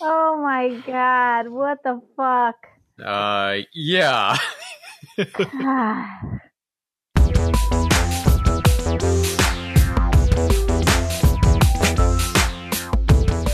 Oh my god, what the fuck? Uh, yeah. Ah.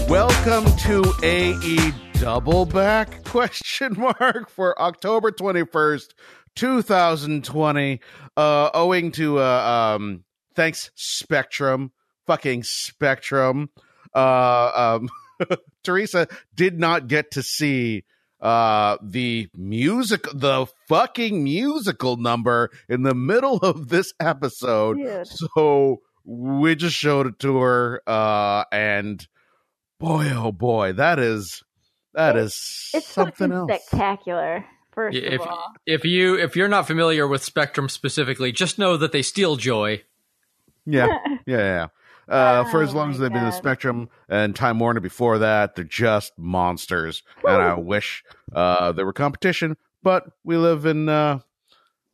Welcome to AE Double Back question mark for October 21st, 2020. Uh owing to uh um thanks Spectrum, fucking Spectrum. Uh um Teresa did not get to see uh the music the fucking musical number in the middle of this episode. Dude. So we just showed it to her uh and boy oh boy that is that It- is It's something else. spectacular. First if of all, if you if you're not familiar with Spectrum specifically, just know that they steal joy. Yeah, yeah, yeah. Uh, for as Oh long my as they've been in God. Spectrum and Time Warner before that, they're just monsters. And I wish uh, there were competition, but we live in uh,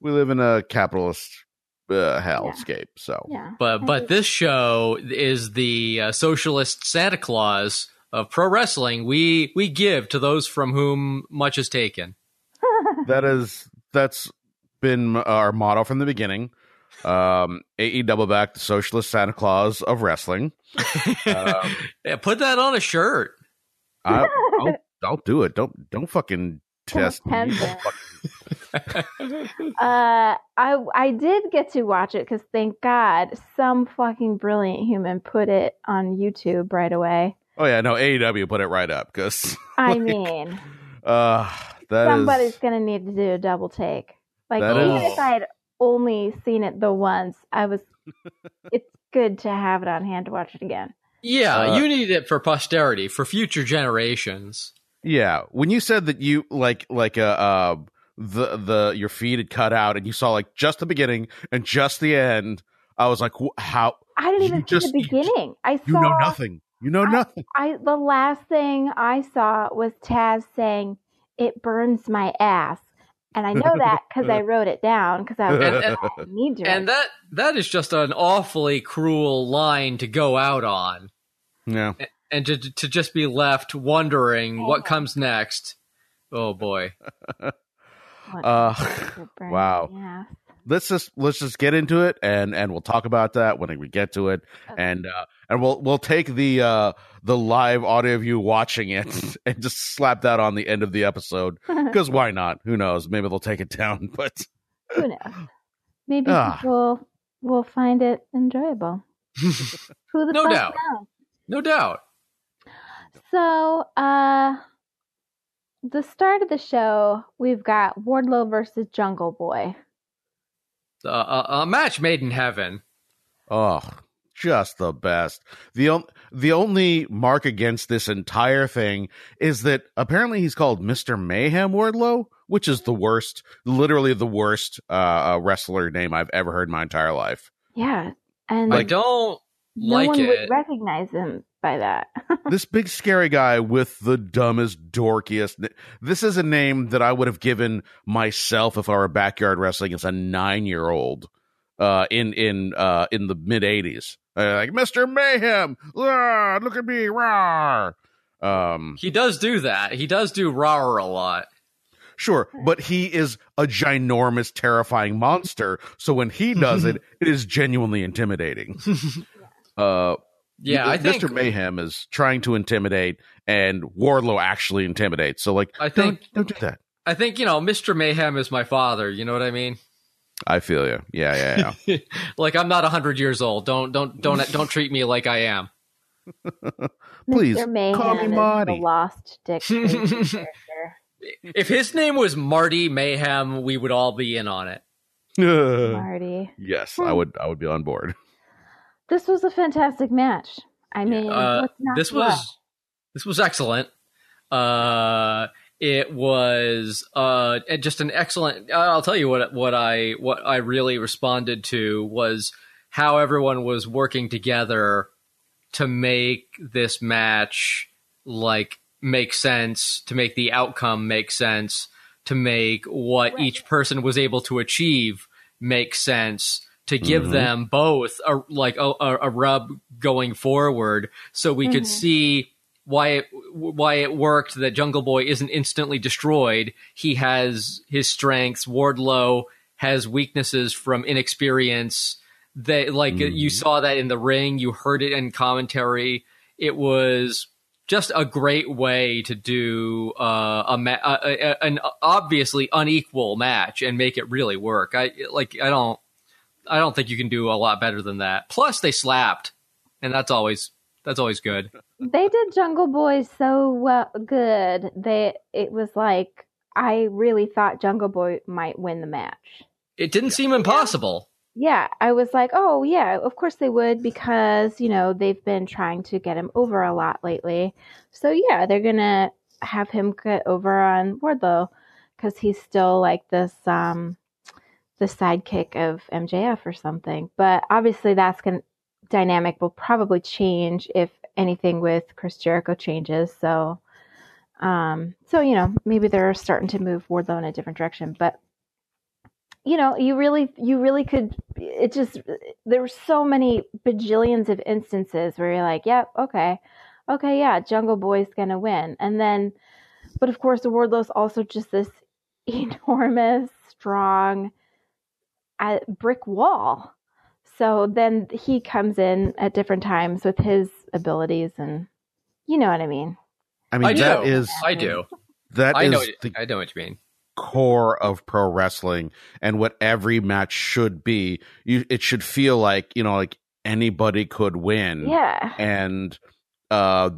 we live in a capitalist uh, hellscape. So yeah. But but this show is the uh, socialist Santa Claus of pro wrestling. We we give to those from whom much is taken. that is that's been our motto from the beginning. Um, AE double back, the socialist Santa Claus of wrestling. Um, Yeah, put that on a shirt. I, I'll, I'll do it. Don't don't fucking test me. Don't fucking- Uh, I I did get to watch it because thank God some fucking brilliant human put it on YouTube right away. Oh yeah, no, AEW put it right up because I Like, mean, uh that is somebody's gonna need to do a double take. Like That even is- if I had only seen it the once, I was. it's good to have it on hand to watch it again. Yeah, Uh, you need it for posterity, for future generations. yeah. When you said that you like like uh, uh the the your feed had cut out and you saw like just the beginning and just the end, I was like, how I didn't You even see just- the you just- beginning. I you saw know nothing. You know I- nothing. I the last thing I saw was Taz saying it burns my ass, and I know that because I wrote it down because I was And- like, I need to. And that that is just an awfully cruel line to go out on. Yeah. And to to just be left wondering what comes next. Oh boy. Uh, wow. my ass. Let's just let's just get into it and and we'll talk about that when we get to it Okay. and uh and we'll we'll take the uh the live audio of you watching it and just slap that on the end of the episode because why not? Who knows? Maybe they'll take it down, but Who knows? Maybe Ah. people will find it enjoyable. Who the No doubt. knows? No doubt. So, uh, the start of the show, we've got Wardlow versus Jungle Boy. Uh, a, a match made in heaven. Oh, just the best. The on- the only mark against this entire thing is that apparently he's called Mr. Mayhem Wardlow, which is the worst, literally the worst uh, uh, wrestler name I've ever heard in my entire life. Yeah, and I don't no like one it. would recognize him by that. this big scary guy with the dumbest, dorkiest. This is a name that I would have given myself if I were backyard wrestling as a nine year old. Uh, in in uh in the mid '80s, uh, like Mr. Mayhem, ah, look at me, rah. Um, He does do that. He does do raw a lot. Sure, but he is a ginormous, terrifying monster. So when he does it, it is genuinely intimidating. Uh, Yeah, I think Mr. Mayhem is trying to intimidate, and Wardlow actually intimidates. So, like, I don't think- don't do that. I think you know, Mr. Mayhem is my father. You know what I mean? I feel you. Yeah, yeah, yeah. like I'm not hundred years old. Don't don't don't don't treat me like I am. Please, Mr. Mayhem call me is Marty. the lost Dick If his name was Marty Mayhem, we would all be in on it. Marty. yes, I would. I would be on board. This was a fantastic match. I mean, Uh, this was this was excellent. Uh, it was uh just an excellent. I'll tell you what what I what I really responded to was how everyone was working together to make this match like make sense, to make the outcome make sense, to make what Right. each person was able to achieve make sense, to give Mhm. them both a like a, a, a rub going forward, so we could Mhm. see why it why it worked that Jungle Boy isn't instantly destroyed. He has his strengths. Wardlow has weaknesses from inexperience. That like mm. you saw that in the ring, you heard it in commentary. It was just a great way to do uh, a, ma- a, a, an obviously unequal match and make it really work. I like I don't I don't think you can do a lot better than that. Plus they slapped, and that's always that's always good. They did Jungle Boy so well, good that it was like I really thought Jungle Boy might win the match. It didn't seem impossible. Yeah, I was like, oh yeah, of course they would because you know they've been trying to get him over a lot lately. So yeah, they're gonna have him get over on Wardlow because he's still like this um the sidekick of MJF or something. But obviously, that's going dynamic will probably change if anything with Chris Jericho changes. So, um, so you know, maybe they're starting to move Wardlow in a different direction. But you know, you really, you really could. It just there were so many bajillions of instances where you're like, yep, yeah, okay, okay, yeah, Jungle Boy's gonna win, and then, but of course, the Wardlow's also just this enormous, strong a brick wall. So then he comes in at different times with his abilities, and you know what I mean. I mean, I that do. is I do. That I is know. the I know what you mean. core of pro wrestling and what every match should be. You, it should feel like you know, like anybody could win. Yeah. and uh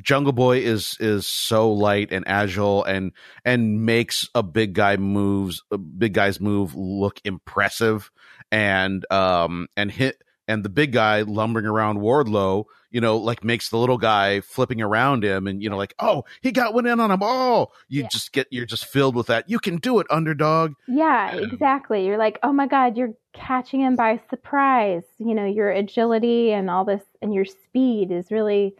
jungle boy is is so light and agile and and makes a big guy moves a big guy's move look impressive. And um and hit and the big guy lumbering around wardlow you know like makes the little guy flipping around him and you know like oh he got one in on him oh you Yeah. just get you're just filled with that you can do it underdog Yeah, exactly. You're like, oh my God, you're catching him by surprise. You know, your agility and all this and your speed is really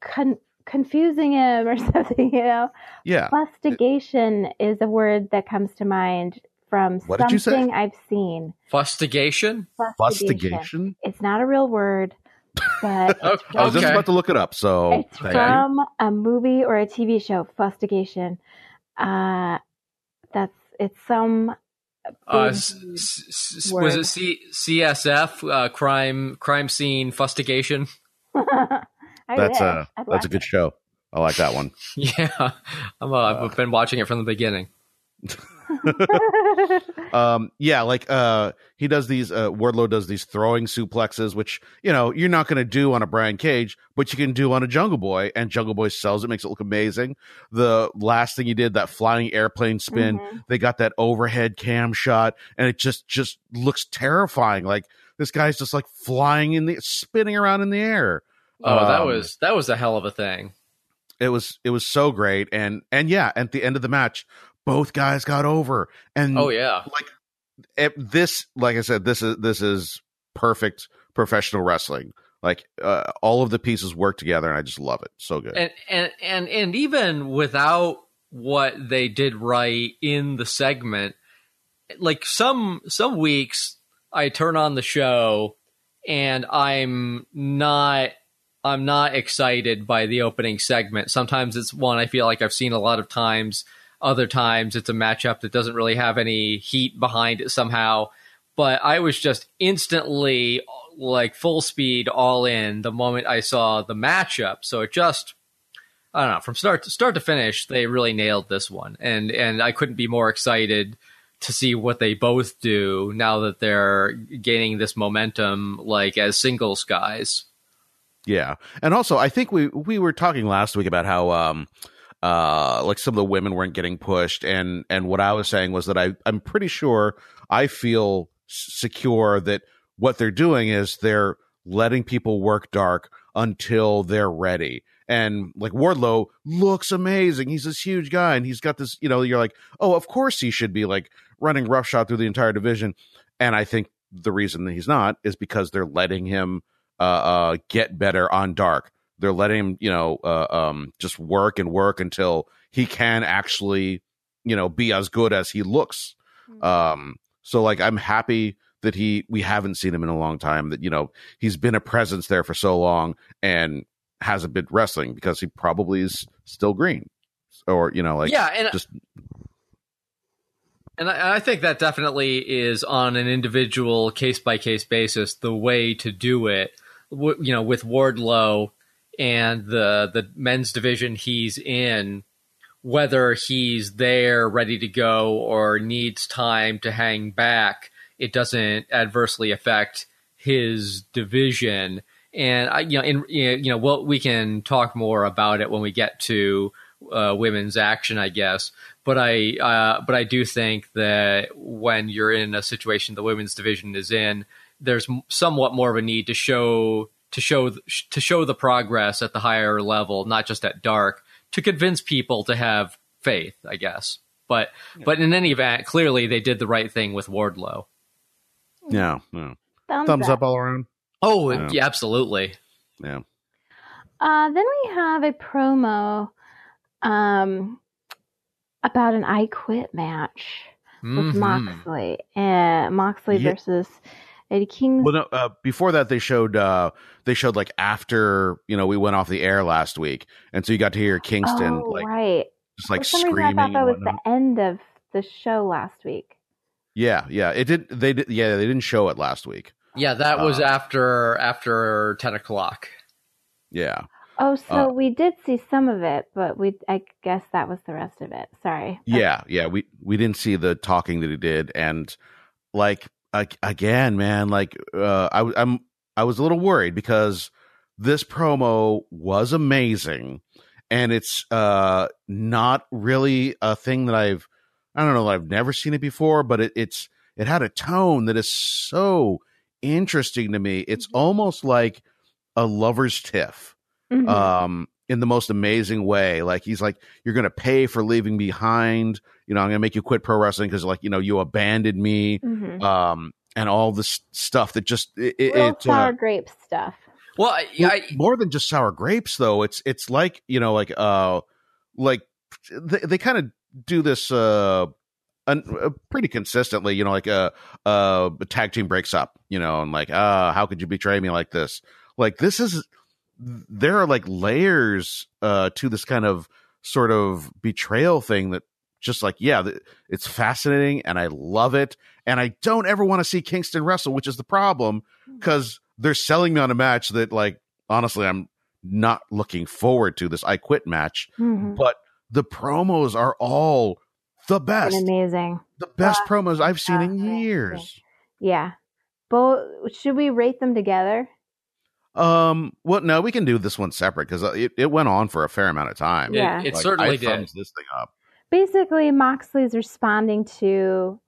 con- confusing him or something, you know? yeah Fustigation is a word that comes to mind from What did you say? something I've seen. Fustigation. fustigation It's not a real word, but Okay. i was just about to look it up so It's thank you. from a movie or a TV show, Fustigation. Uh, that's it's some. Uh, s- s- s- was it C- CSF? Uh, crime crime scene fustigation. That's wish. a I'd that's a watch good show i like that one Yeah, I'm, uh, I've been watching it from the beginning. It. um yeah like uh he does these uh wardlow does these throwing suplexes which you know you're not going to do on a brian cage but you can do on a jungle boy and jungle boy sells it makes it look amazing the last thing he did that flying airplane spin Mhm. they got that overhead cam shot and it just just looks terrifying like this guy's just like flying in the spinning around in the air Oh, that Um, was that was a hell of a thing. it was it was so great and and yeah at the end of the match both guys got over and Oh yeah, it, this like i said this is this is perfect professional wrestling like uh, all of the pieces work together and i just love it so good and and and and even without what they did right in the segment, like some some weeks I turn on the show and I'm not I'm not excited by the opening segment. Sometimes it's one I feel like I've seen a lot of times. Other times it's a matchup that doesn't really have any heat behind it somehow. But I was just instantly like full speed all in the moment I saw the matchup. So it just I don't know, from start to start to finish, they really nailed this one. And and I couldn't be more excited to see what they both do now that they're gaining this momentum like as singles guys. yeah and also i think we we were talking last week about how um uh like some of the women weren't getting pushed. And and what i was saying was that i i'm pretty sure i feel secure that what they're doing is they're letting people work dark until they're ready. And like wardlow looks amazing. He's this huge guy and he's got this you know you're like oh of course he should be like running roughshod through the entire division. And i think the reason that he's not is because they're letting him uh, uh, get better on dark. They're letting him, you know, uh, um, just work and work until he can actually, you know, be as good as he looks. Um, so like, I'm happy that he we haven't seen him in a long time. That you know he's been a presence there for so long, and hasn't been wrestling because he probably is still green, or you know, like yeah, and just and I, I think that definitely is on an individual case by case basis the way to do it. W- you know, with Wardlow and the the men's division he's in, whether he's there ready to go or needs time to hang back, it doesn't adversely affect his division. And I, you know, in you know, well, we can talk more about it when we get to uh, women's action, I guess. But I, uh, but I do think that when you're in a situation the women's division is in, there's somewhat more of a need to show to show to show the progress at the higher level, not just at dark, to convince people to have faith, I guess. But yeah. but in any event, clearly they did the right thing with Wardlow. Yeah, yeah. Thumbs, Thumbs up. up. all around. Oh, yeah, yeah absolutely. Yeah. Uh, then we have a promo um, about an I Quit match mm-hmm. with Moxley and Moxley yeah. versus Eddie King. Well, no, uh, before that, they showed uh, they showed like after you know we went off the air last week, and so you got to hear Kingston oh, like right, just like For some screaming. Reason, I thought that was the end of the show last week. Yeah, yeah, it did. They did. Yeah, they didn't show it last week. Yeah, that was uh, after after ten o'clock. Yeah. Oh, so uh, we did see some of it, but we I guess that was the rest of it. Sorry. Yeah, yeah, we we didn't see the talking that he did, and like again, man, like uh, I I'm I was a little worried because this promo was amazing, and it's uh not really a thing that I've I don't know I've never seen it before, but it, it's it had a tone that is so interesting to me. It's mm-hmm. almost like a lover's tiff mm-hmm. um, in the most amazing way. Like he's like, you're going to pay for leaving behind. You know, I'm going to make you quit pro wrestling because like you know you abandoned me, mm-hmm. um, and all this stuff that just it, Real it sour uh, grape stuff. Well, I, I, more than just sour grapes though. It's it's like you know like uh like they, they kind of do this uh uh, pretty consistently, you know, like a, uh, a tag team breaks up, you know, and like, uh, how could you betray me like this? Like this is there are like layers uh, to this kind of sort of betrayal thing that just like yeah it's fascinating and i love it and i don't ever want to see kingston wrestle which is the problem because they're selling me on a match that like honestly i'm not looking forward to this i quit match mm-hmm. but the promos are all the best. And amazing. The best uh, promos i've seen uh, in years. Yeah. Both should we rate them together um. Well, no, we can do this one separate because uh, it, it went on for a fair amount of time. Yeah, it, it like, certainly I did. This thing up. Basically, Moxley's responding to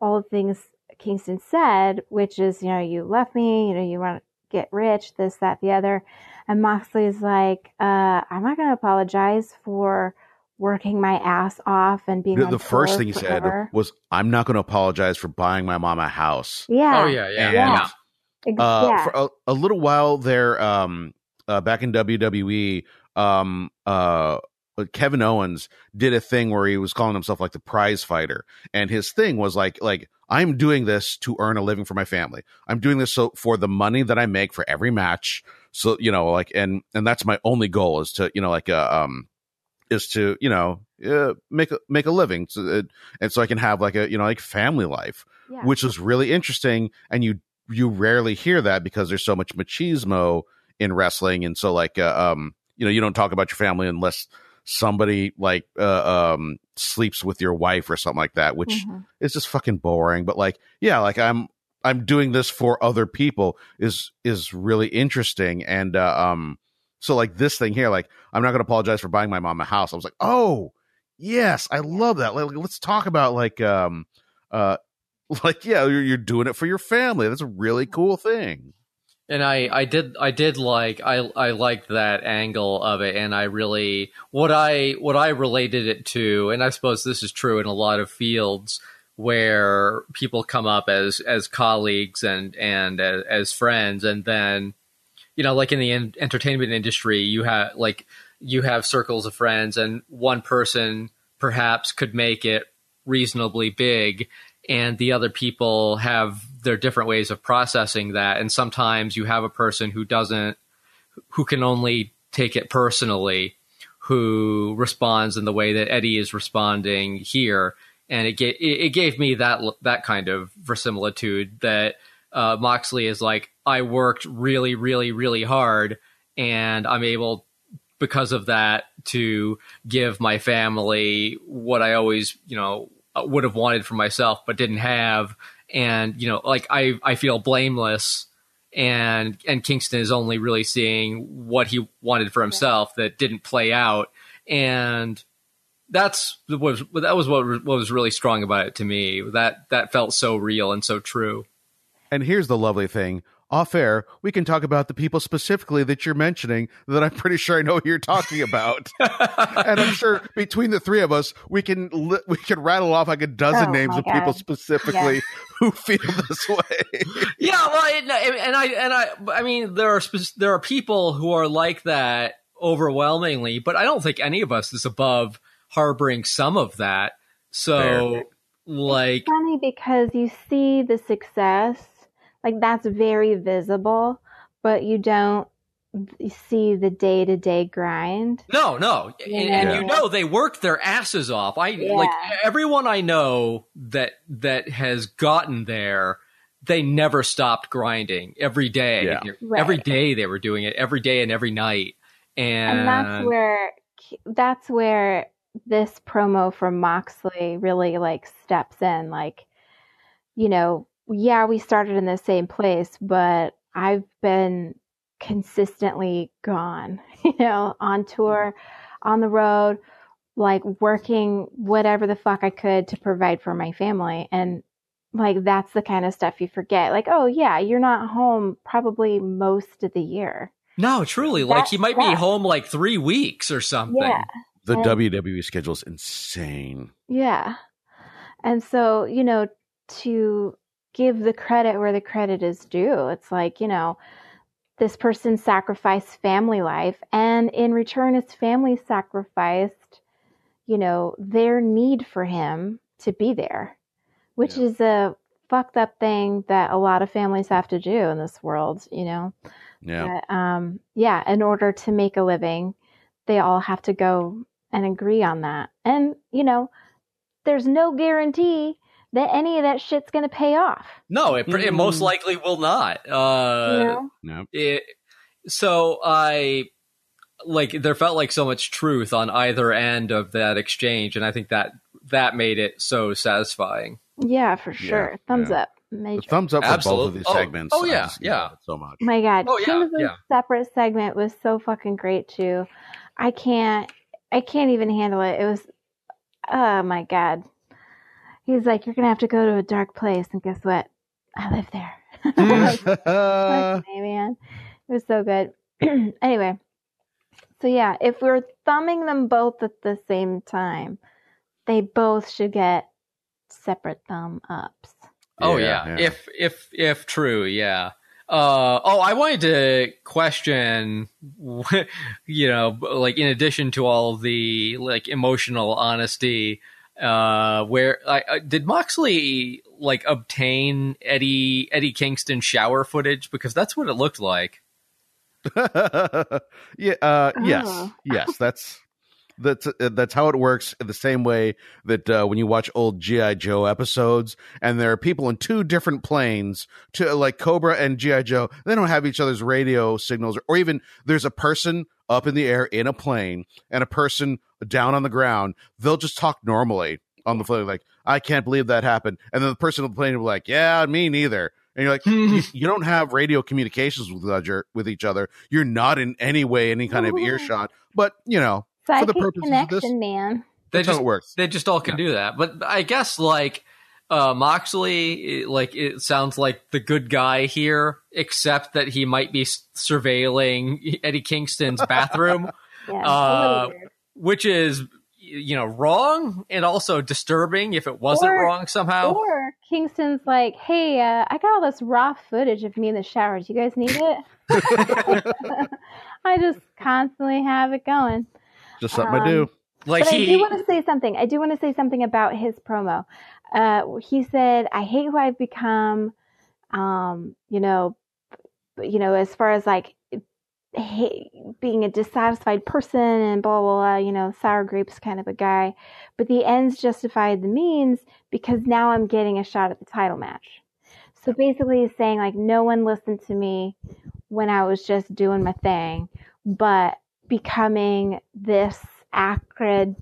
all the things Kingston said, which is, you know, you left me, you know, you want to get rich, this, that, the other, and Moxley's like, uh, I'm not going to apologize for working my ass off and being the, the first thing he said was i'm not going to apologize for buying my mom a house yeah oh yeah yeah, and, yeah. Uh, yeah. For a, a, little while there, um, uh, back in WWE, um, uh, Kevin Owens did a thing where he was calling himself like the prize fighter, and his thing was like, like I'm doing this to earn a living for my family. I'm doing this so for the money that I make for every match. So you know, like, and and that's my only goal is to you know, like, uh, um, is to you know uh, make a, make a living, so, uh, and so I can have like a you know like family life, yeah. which was really interesting. And you you rarely hear that because there's so much machismo in wrestling, and so like uh, um you know you don't talk about your family unless somebody like uh, um sleeps with your wife or something like that, which mm-hmm. is just fucking boring. But like yeah, like I'm I'm doing this for other people is is really interesting and uh, um so like this thing here like I'm not going to apologize for buying my mom a house. I was like, "Oh, yes, I love that. Like, let's talk about like um uh like yeah you're, you're doing it for your family. That's a really cool thing. And I, I did I did like I I liked that angle of it. And I really what I what I related it to and I suppose this is true in a lot of fields where people come up as as colleagues and and as, as friends. And then you know like in the in, entertainment industry you have like you have circles of friends and one person perhaps could make it reasonably big and the other people have their different ways of processing that. And sometimes you have a person who doesn't who can only take it personally who responds in the way that Eddie is responding here, and it gave it gave me that that kind of verisimilitude that uh, Moxley is like, I worked really, really, really hard, and I'm able because of that to give my family what I always, you know, Uh, would have wanted for myself but didn't have, and you know, like I I feel blameless and and Kingston is only really seeing what he wanted for himself that didn't play out, and that's was that was what, what was really strong about it to me. That that felt so real and so true. And here's the lovely thing. Off air, we can talk about the people specifically that you're mentioning that I'm pretty sure I know who you're talking about. and I'm sure between the three of us, we can li- we can rattle off like a dozen Oh, names my of people specifically Yeah. who feel this way. Yeah, well, and, and I and I I mean there are spec- there are people who are like that overwhelmingly, but I don't think any of us is above harboring some of that. So, Fair. like, funny because you see the success, like that's very visible, but you don't see the day to day grind. No, no, and, and you know they worked their asses off. I Yeah. like everyone I know that that has gotten there. They never stopped grinding every day. Yeah. Right. Every day they were doing it. Every day and every night. And, And that's where that's where this promo from Moxley really like steps in. Like, you know, yeah, we started in the same place, but I've been consistently gone, you know, on tour, mm-hmm. on the road, like working whatever the fuck I could to provide for my family. And like that's the kind of stuff you forget. Like, oh yeah, you're not home probably most of the year. no, truly, like That- he might be home like three weeks or something. Yeah. The And- WWE schedule is insane. Yeah. And so, you know, to give the credit where the credit is due, it's like, you know, this person sacrificed family life, and in return, his family sacrificed, you know, their need for him to be there, which Yeah. is a fucked up thing that a lot of families have to do in this world, you know. Yeah. But, um, yeah, in order to make a living, they all have to go and agree on that. And, you know, there's no guarantee that any of that shit's going to pay off. No, it, it most Mm. likely will not. Uh, you? No. it, so I like there felt like so much truth on either end of that exchange, and I think that that made it so satisfying. Yeah, for Yeah, sure. Thumbs yeah. up. Major. Thumbs up for both of these oh, segments. oh, I yeah, yeah. so much. My God, Oh, yeah, Kings's yeah. separate segment was so fucking great too. I can't, I can't even handle it. It was, oh my God. He's like, you're gonna have to go to a dark place, and guess what? I live there. Fuck me, man. It was so good. anyway, so yeah, if we're thumbing them both at the same time, they both should get separate thumb ups. Oh Yeah, yeah, yeah. if if if true, yeah. Uh, oh, I wanted to question, you know, like in addition to all the like emotional honesty, uh, where I, I did Moxley like obtain Eddie Eddie Kingston shower footage because that's what it looked like. yeah. Uh, Yes. Oh. Yes. That's that's uh, that's how it works. The same way that uh, when you watch old GI Joe episodes, and there are people in two different planes, to like Cobra and GI Joe, they don't have each other's radio signals, or even there's a person up in the air in a plane and a person down on the ground. They'll just talk normally on the plane, like I can't believe that happened, and then the person on the plane will be like, Yeah, me neither. And you're like, you, you don't have radio communications with other, with each other. You're not in any way any kind of earshot. But you know, for the purpose purposes of connection, this- man. They that's how just it works. they just all can do that. But I guess like uh Moxley, like it sounds like the good guy here, except that he might be surveilling Eddie Kingston's bathroom, Yeah, Uh, a little weird. which is you know wrong and also disturbing if it wasn't Or- wrong somehow. Or Kingston's like, hey, uh, I got all this raw footage of me in the shower. Do you guys need it? I just constantly have it going. Just something I do. Um, like but I do want to say something. I do want to say something about his promo. Uh, he said, "I hate who I've become." Um, you know, you know, as far as like hate, being a dissatisfied person and blah, blah, blah, you know, sour grapes kind of a guy. But the ends justified the means because now I'm getting a shot at the title match. So basically, he's saying, like, no one listened to me when I was just doing my thing, but becoming this acrid,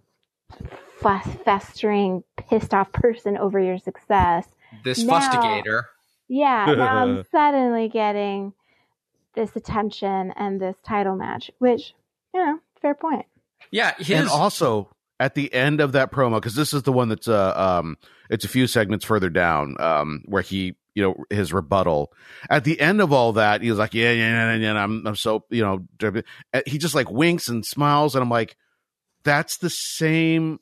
festering, pissed off person over your success. This Now- fustigator. Yeah, now I'm suddenly getting this attention and this title match, which, you know, fair point. Yeah, his and also at the end of that promo because this is the one that's uh um it's a few segments further down um where he you know his rebuttal at the end of all that he was like yeah yeah yeah, yeah and I'm I'm so you know he just like winks and smiles and I'm like that's the same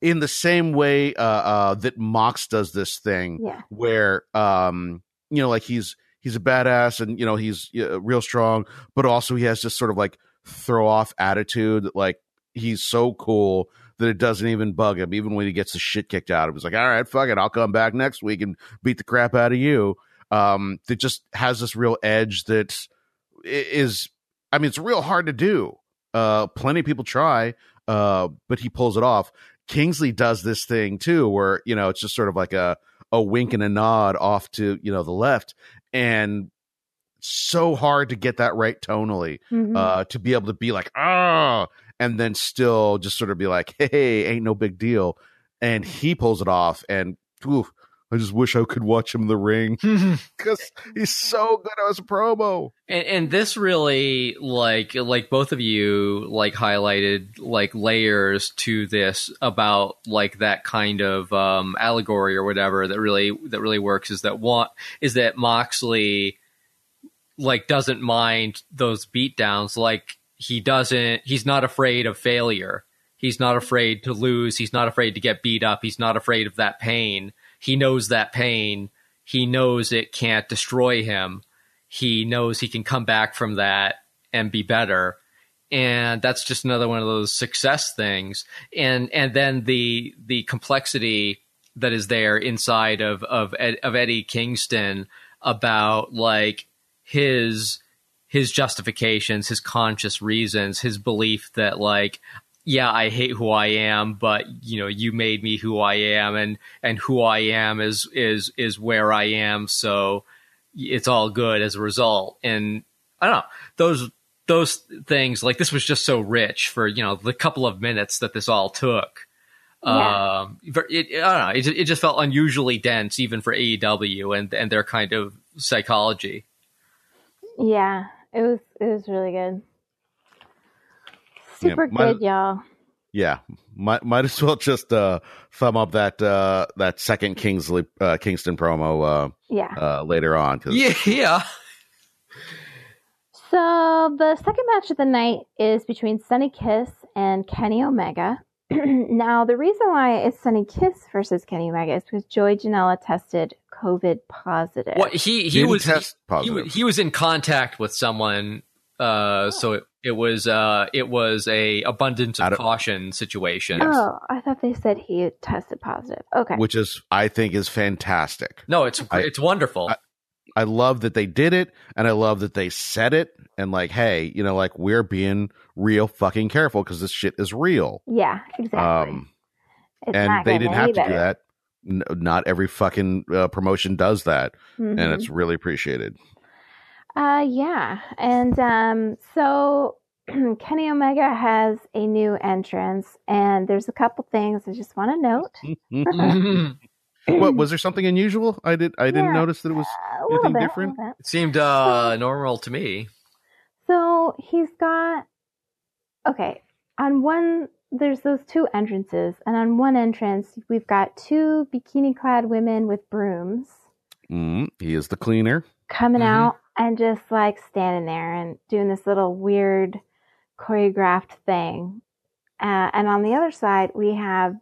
in the same way uh uh that Mox does this thing Yeah. where um you know like he's he's a badass and you know he's uh, real strong but also he has this sort of like throw off attitude that like he's so cool that it doesn't even bug him even when he gets the shit kicked out of him. He's like all right fuck it i'll come back next week and beat the crap out of you. Um that just has this real edge that is, i- mean it's real hard to do. Uh plenty of people try uh but he pulls it off. Kingsley does this thing too where you know it's just sort of like a a wink and a nod off to you know the left. And so hard to get that right tonally Mhm. uh to be able to be like ah and then still just sort of be like hey ain't no big deal. And he pulls it off and oof, i just wish i could watch him in the ring because he's so good as a promo. And, and this really like like both of you like highlighted like layers to this about like that kind of um allegory or whatever that really that really works is that one is that moxley like doesn't mind those beatdowns. Like he doesn't he's not afraid of failure. He's not afraid to lose. He's not afraid to get beat up. He's not afraid of that pain he knows that pain. He knows it can't destroy him. He knows he can come back from that and be better. And that's just another one of those success things. And and then the the complexity that is there inside of of of Eddie Kingston about like his his justifications his conscious reasons his belief that like yeah I hate who I am but you know you made me who I am and and who I am is is is where I am so it's all good as a result. And I don't know those those things like this was just so rich for you know the couple of minutes that this all took. Yeah. Um, it, I don't know. It, it just felt unusually dense, even for AEW and and their kind of psychology. Yeah, it was it was really good. Super my- good, y'all. yeah might might as well just uh thumb up that uh that second kingsley uh kingston promo Yeah. uh uh later on. Yeah, yeah. So the second match of the night is between Sunny Kiss and Kenny Omega. now the reason why it's Sunny Kiss versus Kenny Omega is because Joey Janela tested COVID positive. What he he Didn't was test he, positive. wa- he was in contact with someone. Uh, so it, it was uh it was a abundance of of- caution situation. Oh, I thought they said he tested positive. Okay. which is i think is fantastic No, it's I- it's wonderful. I- I love that they did it and I love that they said it and like, hey, you know, like we're being real fucking careful because this shit is real. yeah, exactly. Um, It's and they didn't have any to do that. N- not every fucking uh, promotion does that, Mhm. and it's really appreciated. Uh, yeah. And um, so Kenny Omega has a new entrance, and there's a couple things I just want to note. what was there something unusual? I did. I didn't Yeah. notice that it was. Anything bit, different? it seemed uh normal to me. So he's got okay. On one, there's those two entrances, and on one entrance, we've got two bikini-clad women with brooms Mm, he is the cleaner. coming Mhm. out and just like standing there and doing this little weird choreographed thing. Uh, and on the other side, we have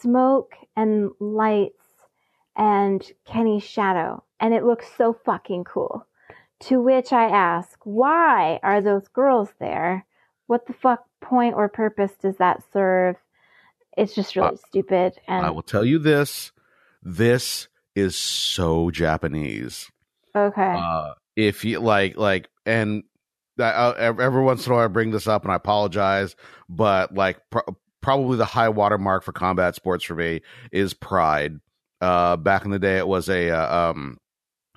smoke and lights and Kenny's shadow, and it looks so fucking cool. To which I ask, why are those girls there? What the fuck point or purpose does that serve? It's just really stupid. And I will tell you this: this is so Japanese. Okay, Uh, if you like, like, and uh, every once in a while I bring this up and I apologize, but like probably the high watermark for combat sports for me is Pride. Uh, back in the day, it was a uh, um,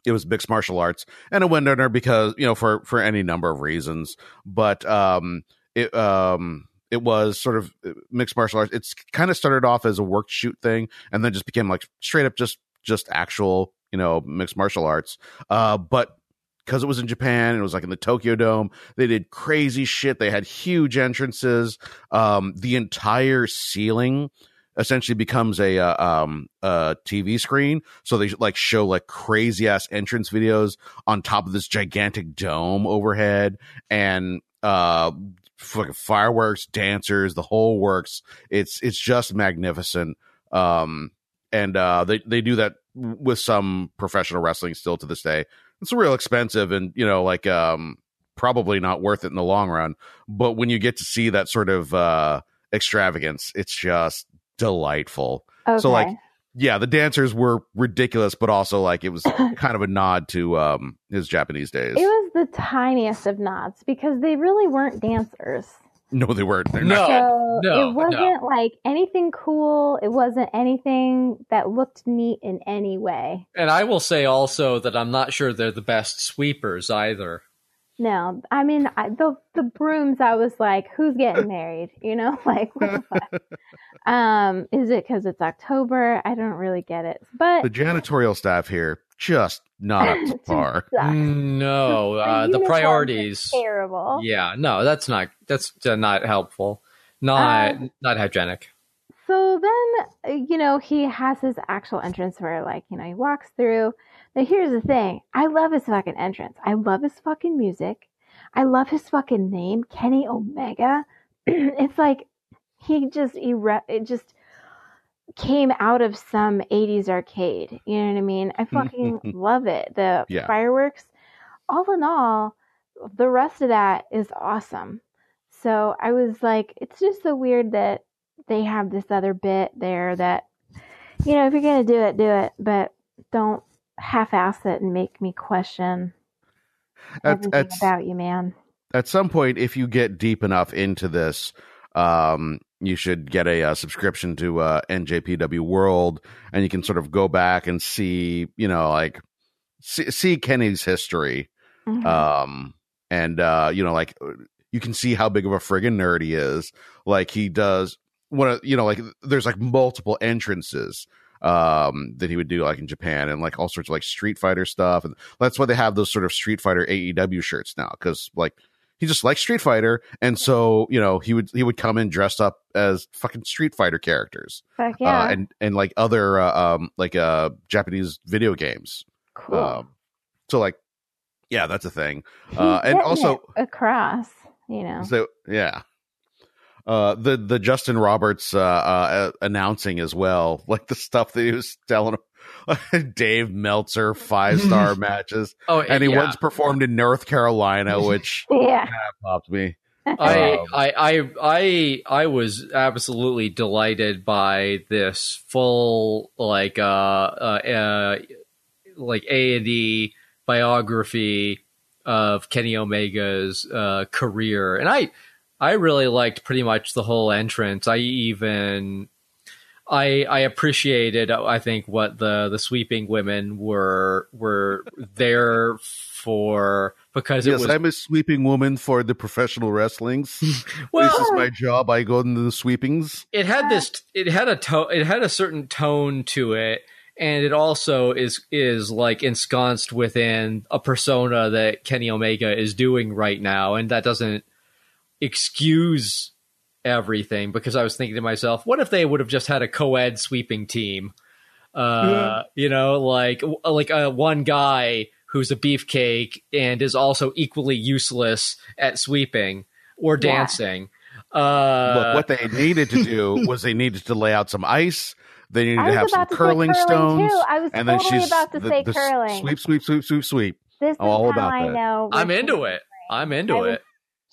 it was mixed martial arts, and it went under because you know for for any number of reasons. But um, it um it was sort of uh, mixed martial arts. It's kind of started off as a work shoot thing, and then just became like straight up just just actual you know mixed martial arts. Uh, but because it was in Japan it was like in the Tokyo Dome. They did crazy shit. They had huge entrances. Um, the entire ceiling essentially becomes a uh, um, TV screen. So they like show like crazy ass entrance videos on top of this gigantic dome overhead and uh fucking fireworks, dancers, the whole works. It's it's just magnificent. Um and uh they they do that with some professional wrestling still to this day. It's real expensive and you know like um probably not worth it in the long run. But when you get to see that sort of uh extravagance it's just delightful. Okay. so like yeah the dancers were ridiculous but also like it was kind of a nod to um his japanese days. It was the tiniest of nods because they really weren't dancers no, they weren't. They're no, so no, it wasn't no. like anything cool. It wasn't anything that looked neat in any way. And I will say also that I'm not sure they're the best sweepers either. No, I mean I, the the brooms. I was like, who's getting married? You know, like what um, is it because it's October? I don't really get it. But the janitorial staff here just not up to par. no, uh, the, the priorities terrible. Yeah, no, that's not that's uh, not helpful. Not um, not hygienic. So then, uh, you know, he has his actual entrance where, like, you know, he walks through. Now, here's the thing: I love his fucking entrance. I love his fucking music. I love his fucking name, Kenny Omega. it's like he just ere- it just came out of some 80s arcade. You know what I mean? I fucking mm-hmm. love it. The yeah. fireworks, all in all, the rest of that is awesome. So I was like, it's just so weird that they have this other bit there that, you know, if you're going to do it, do it, but don't half ass it and make me question everything at, about you, man. At some point, if you get deep enough into this, um, you should get a, a uh, subscription to uh, NJPW World, and you can sort of go back and see, you know, like see, see Kenny's history, mm-hmm. um, and uh, you know, like you can see how big of a friggin' nerd he is. Like he does what you know, like there's like multiple entrances um that he would do like in Japan and like all sorts of like Street Fighter stuff, and that's why they have those sort of Street Fighter AEW shirts now because like he just likes Street Fighter, and so you know he would he would come in dressed up as fucking Street Fighter characters, uh, yeah, uh, and and like other uh, um like uh Japanese video games. Cool. Um, so like, yeah, that's a thing. Uh, and also across, you know. So yeah, uh, the the Justin Roberts uh, uh, announcing as well, like the stuff that he was telling him. Dave Meltzer five star matches. Oh, and he yeah. once performed in North Carolina, which yeah popped me. I, um, I I I I was absolutely delighted by this full like uh, uh, uh like A and E biography of Kenny Omega's uh, career, and I I really liked pretty much the whole entrance. I even I I appreciated uh, I think what the the sweeping women were were there for because yes, was, I'm a sweeping woman for the professional wrestlings. well, this is my job. I go into the sweepings. It had this. It had a tone. It had a certain tone to it, and it also is is like ensconced within a persona that Kenny Omega is doing right now, and that doesn't excuse everything because I was thinking to myself, what if they would have just had a co-ed sweeping team? Uh, yeah. you know, like like uh, one guy who's a beefcake and is also equally useless at sweeping or dancing. Yeah. Uh, Look, what they needed to do was they needed to lay out some ice. They needed to have some curling, curling stones. Too. I was and totally then she's about to the, say the curling. Sweep, sweep, sweep, sweep, sweep. This is all how about I that. know. I'm into it. I'm into it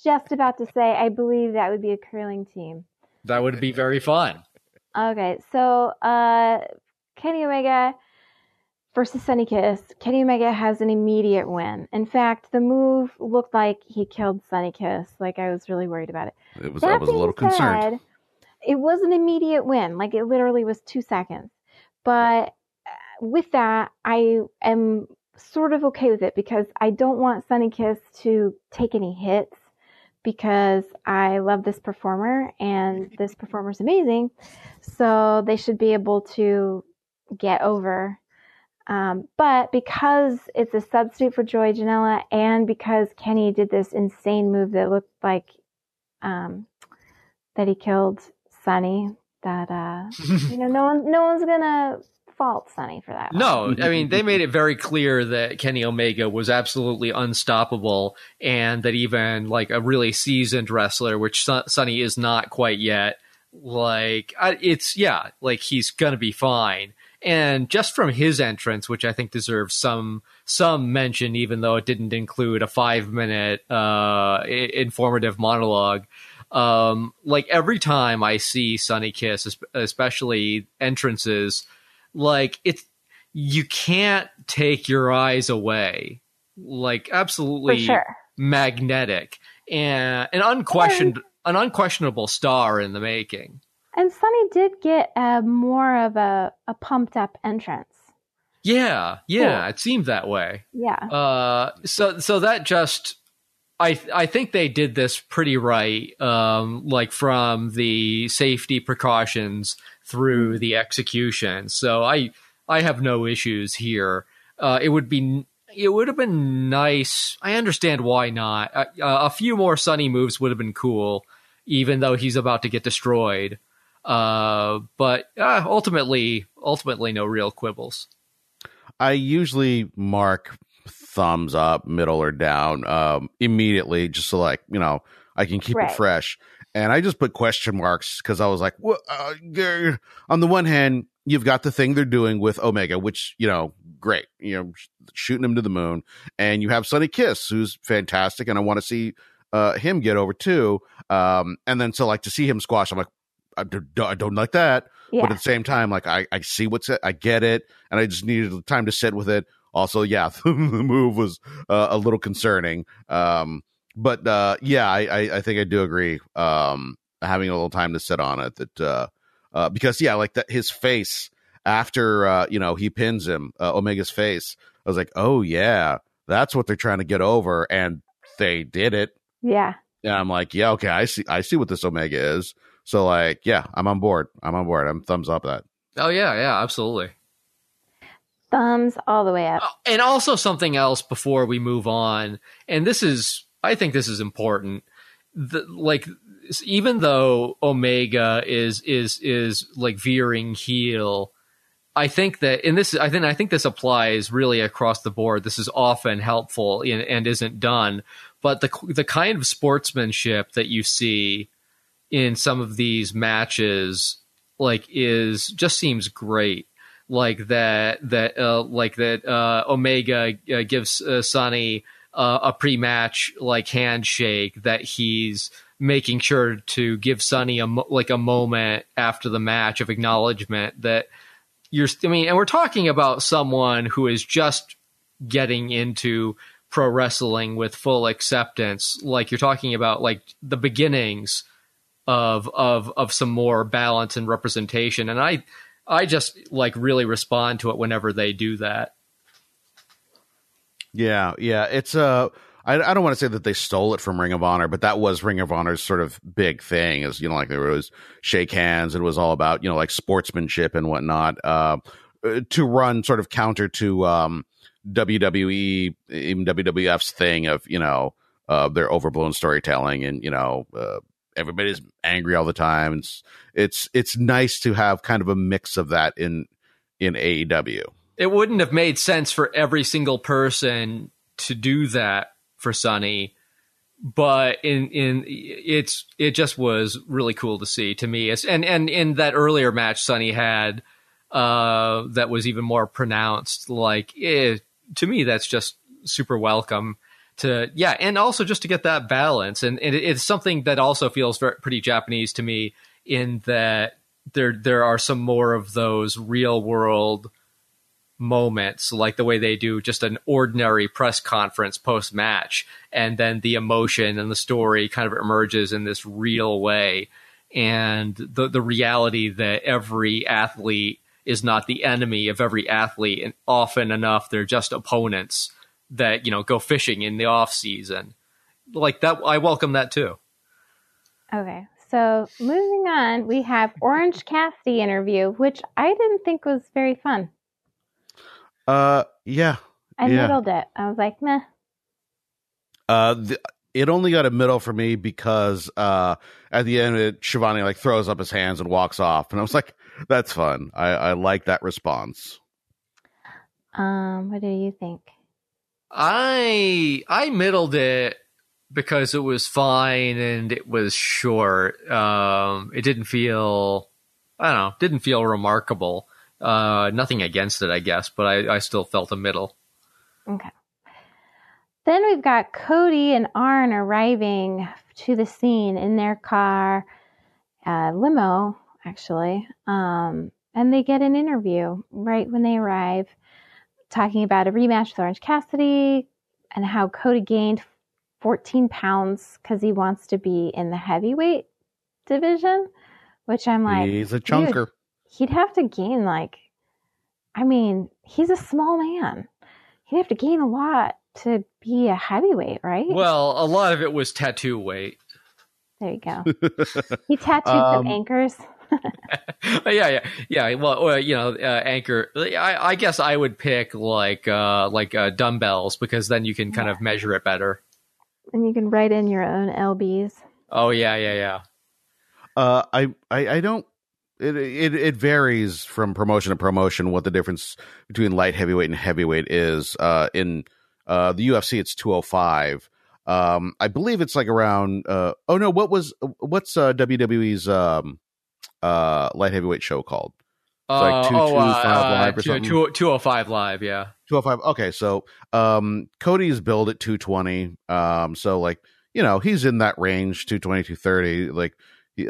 just about to say, I believe that would be a curling team. That would be very fun. Okay, so uh, Kenny Omega, versus Sunny Kiss, Kenny Omega has an immediate win. In fact, the move looked like he killed Sunny Kiss. Like I was really worried about it. It was That I was a being little concerned. It was an immediate win. Like it literally was two seconds. But uh, with that, I am sort of okay with it because I don't want Sunny Kiss to take any hits because I love this performer and this performer's amazing. So they should be able to get over. Um, but because it's a substitute for Joey Janela and because Kenny did this insane move that looked like um, that he killed Sonny, that uh, you know, no one, no one's gonna fault Sonny for that. one. No, I mean they made it very clear that Kenny Omega was absolutely unstoppable, and that even like a really seasoned wrestler, which Son- Sonny is not quite yet, like I, it's yeah, like he's gonna be fine. And just from his entrance, which I think deserves some some mention, even though it didn't include a five minute uh, informative monologue. Um, like every time I see Sonny Kiss, especially entrances, like it's you can't take your eyes away like absolutely sure. magnetic and an unquestioned an unquestionable star in the making And Sonny did get a more of a, a pumped up entrance. yeah yeah Cool. it seemed that way Yeah. uh so so that just I I think they did this pretty right, um, like from the safety precautions through the execution. So I I have no issues here. Uh, it would be it would have been nice. I understand why not. Uh, a few more Sonny moves would have been cool, even though he's about to get destroyed. Uh, but uh, ultimately, ultimately, no real quibbles. I usually mark thumbs up, middle or down um, immediately, just so like you know I can keep Right. it fresh. And I just put question marks because I was like, well, uh, on the one hand, you've got the thing they're doing with Omega, which you know, great, you know, sh- shooting him to the moon, and you have Sonny Kiss, who's fantastic, and I want to see uh, him get over too. Um, and then so like to see him squash, I'm like, I don't, I don't like that. yeah. But at the same time, like I, I see what's it, I get it, and I just needed the time to sit with it. Also, yeah, the move was uh, a little concerning. Um, but uh, yeah, I, I, I think I do agree. Um, having a little time to sit on it, that uh, uh, because yeah, like that his face after uh, you know he pins him, uh, Omega's face. I was like, oh yeah, that's what they're trying to get over, and they did it. yeah. And I'm like, yeah, okay, I see, I see what this Omega is. So like, yeah, I'm on board. I'm on board. I'm thumbs up that. Oh yeah, yeah, absolutely. Thumbs all the way up. Oh, and also something else before we move on and this is i think this is important. The, like even though omega is is is like veering heel i think that and this i think i think this applies really across the board. This is often helpful in, and isn't done. But the the kind of sportsmanship that you see in some of these matches like is just seems great. Like that that uh, like that uh, Omega uh, gives uh, Sonny uh, a pre-match like handshake that he's making sure to give Sonny a like a moment after the match of acknowledgement that you're I mean and we're talking about someone who is just getting into pro wrestling with full acceptance like you're talking about like the beginnings of of of some more balance and representation and I I just like really respond to it whenever they do that. Yeah, yeah. It's uh I, I don't want to say that they stole it from Ring of Honor, but that was Ring of Honor's sort of big thing is, you know, like there was shake hands. And it was all about, you know, like sportsmanship and whatnot, uh, uh, to run sort of counter to, um, WWE, even WWF's thing of, you know, uh, their overblown storytelling and, you know, uh, everybody's angry all the time. It's, it's, it's nice to have kind of a mix of that in, in AEW. It wouldn't have made sense for every single person to do that for Sonny, but in in it's it just was really cool to see to me. It's, and and in that earlier match Sonny had uh, that was even more pronounced. Like eh, to me, that's just super welcome to yeah, and also just to get that balance. And, and it, it's something that also feels very, pretty Japanese to me in that there there are some more of those real world moments, like the way they do just an ordinary press conference post match, and then the emotion and the story kind of emerges in this real way, and the the reality that every athlete is not the enemy of every athlete, and often enough they're just opponents that you know go fishing in the off season. Like that, I welcome that too. Okay, so moving on, we have Orange Cassidy interview, which I didn't think was very fun. Uh, yeah. I Yeah. middled it. I was like, meh. Uh, the, it only got a middle for me because uh, at the end, it, Shivani like throws up his hands and walks off, and I was like, "That's fun. I, I like that response." Um, what do you think? I I middled it because it was fine and it was short. Um, it didn't feel I don't know, didn't feel remarkable. Uh, nothing against it, I guess, but I, I still felt a middle. Okay. Then we've got Cody and Arn arriving to the scene in their car, uh, limo, actually. Um, and they get an interview right when they arrive, talking about a rematch with Orange Cassidy and how Cody gained 14 pounds because he wants to be in the heavyweight division, which I'm like, He's a chunker. He'd have to gain like I mean, he's a small man. He'd have to gain a lot to be a heavyweight, right? Well, a lot of it was tattoo weight. there you go. He tattooed Um, some anchors. yeah, yeah, yeah. Well, well you know, uh, anchor. I, I guess I would pick like uh, like uh, dumbbells because then you can kind of measure it better. And you can write in your own LBs. Oh yeah, yeah, yeah. Uh, I, I, I don't. It, it it varies from promotion to promotion what the difference between light heavyweight and heavyweight is. Uh, in uh the UFC, it's two hundred five. Um, I believe it's like around. Uh, oh no, what was what's uh, WWE's um uh light heavyweight show called? It's like Uh, 225 uh, live or two- something? two- 205 live, yeah. 205 okay so um cody's billed at 220 um so like you know he's in that range 220 230 like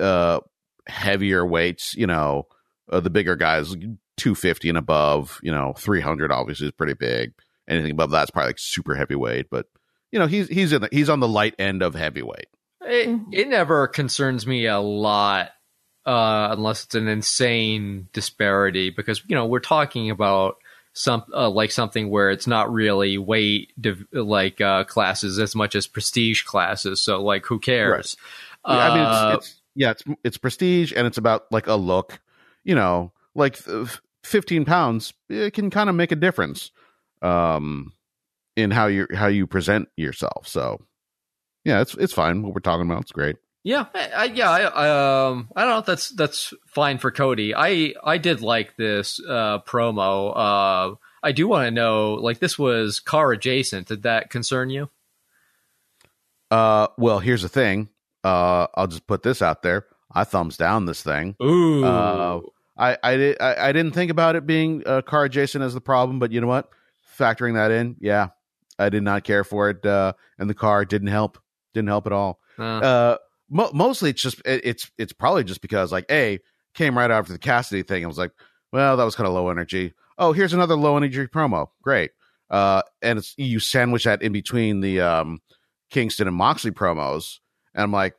uh heavier weights you know uh, the bigger guys 250 and above you know 300 obviously is pretty big anything above that's probably like super heavyweight but you know he's he's in the, he's on the light end of heavyweight It, Mhm. it never concerns me a lot uh, unless it's an insane disparity because you know we're talking about some uh, like something where it's not really weight div- like uh, classes as much as prestige classes. So like, who cares? i mean Uh, it's, it's yeah it's it's prestige and it's about like a look you know like uh, 15 pounds it can kind of make a difference um in how you how you present yourself so yeah it's it's fine what we're talking about it's great Yeah, I, yeah, I, I, um, I don't know. if That's that's fine for Cody. I I did like this uh, promo. Uh, I do want to know, like, this was car adjacent. Did that concern you? uh well here's the thing uh i'll just put this out there. I thumbs down this thing. Ooh, Uh, i i I, I didn't think about it being uh, car adjacent as the problem but you know what? Factoring that in yeah. I did not care for it uh and the car. Didn't help. Didn't help at all. Uh, uh mo- mostly it's just it, it's it's probably just because like a came right after the Cassidy thing. I was like, well, that was kind of low energy. Oh, here's another low energy promo. Great. Uh, and it's you sandwich that in between the um Kingston and Moxley promos, and I'm like,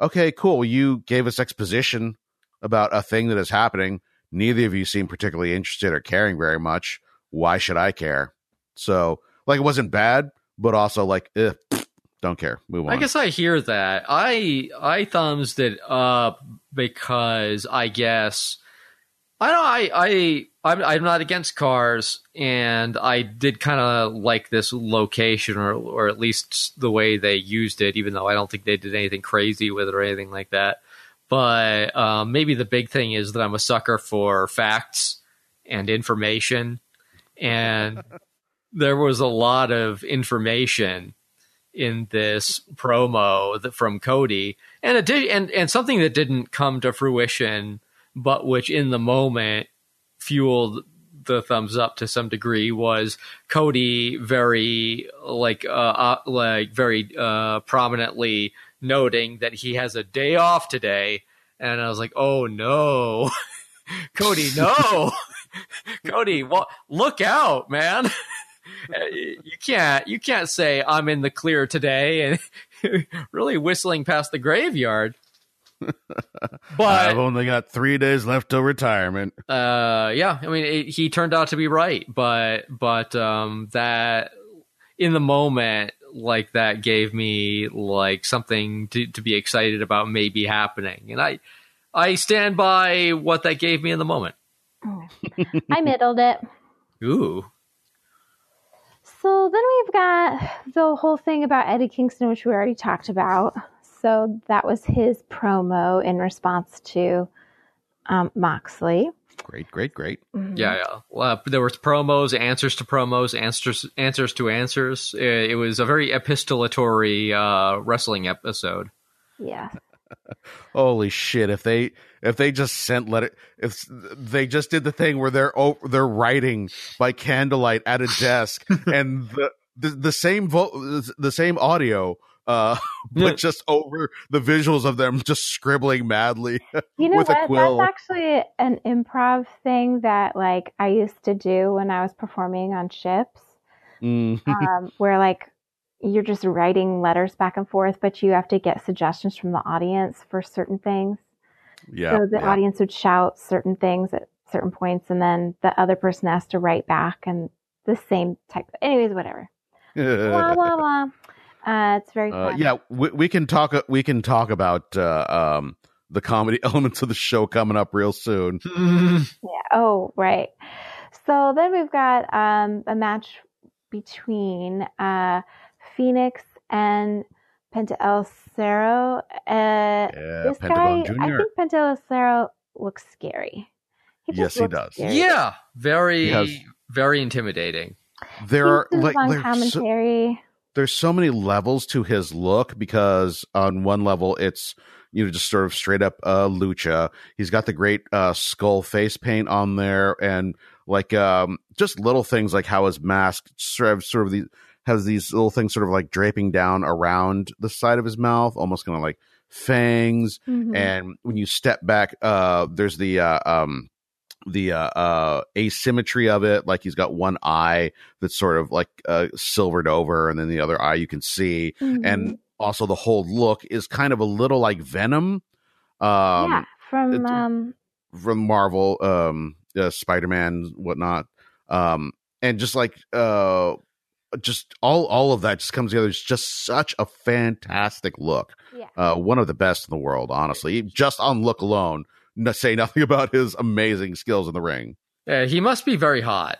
okay, cool. You gave us exposition about a thing that is happening. Neither of you seem particularly interested or caring very much. Why should I care? So, like, it wasn't bad, but also like, eh, don't care. Move on. I guess I hear that. I I thumbs it up because I guess I don't. I I I'm, I'm not against cars, and I did kind of like this location, or or at least the way they used it. Even though I don't think they did anything crazy with it or anything like that. But um, maybe the big thing is that I'm a sucker for facts and information, and there was a lot of information in this promo that, from Cody, and it did, and and something that didn't come to fruition, but which in the moment fueled the thumbs up to some degree was Cody very like uh, uh like very uh prominently noting that he has a day off today and I was like oh no Cody no Cody, well, look out, man. you can't you can't say I'm in the clear today and really whistling past the graveyard. But I've only got three days left till retirement. uh, yeah, I mean, it, he turned out to be right, but but um, that in the moment, like that gave me like something to, to be excited about maybe happening, and I I stand by what that gave me in the moment. I middled it. Ooh, So then we've got the whole thing about Eddie Kingston, which we already talked about. So that was his promo in response to um, Moxley. Great, great, great. yeah, yeah. Uh, there was promos, answers to promos, answers answers to answers. It, it was a very epistolatory uh, wrestling episode. Yeah. Holy shit! If they if they just sent letter if they just did the thing where they're oh, they're writing by candlelight at a desk and the the, the same vo- the same audio uh but Yeah. just over the visuals of them just scribbling madly You know With a what? quill. That's actually an improv thing that like I used to do when I was performing on ships, Mm. um, where like you're just writing letters back and forth, but you have to get suggestions from the audience for certain things. yeah, so the yeah. audience would shout certain things at certain points, and then the other person has to write back and the same type. Anyways, whatever. blah blah blah. Uh, it's very Uh, yeah, we, we can talk. We can talk about uh, um, the comedy elements of the show coming up real soon. Yeah. Oh, right. So then we've got um, a match between uh, Phoenix and Penta El Zero. Uh, Yeah, this Pentagon guy, Junior. I think Penta El Zero looks scary. just Yes, he does. scary. Yeah, very has- very intimidating. there are like on there's so, commentary. There's so many levels to his look because on one level it's you know just sort of straight up uh lucha he's got the great uh skull face paint on there and like um just little things like how his mask sort of sort of the has these little things sort of like draping down around the side of his mouth almost kind of like fangs Mhm. and when you step back uh there's the uh um the uh, uh asymmetry of it like he's got one eye that's sort of like uh silvered over and then the other eye you can see Mhm. and also the whole look is kind of a little like venom um yeah, from um, from marvel um uh, spider-man whatnot um and just like uh just all all of that just comes together it's just such a fantastic look yeah. uh, one of the best in the world, honestly. Just on look alone, say nothing about his amazing skills in the ring. Yeah, he must be very hot.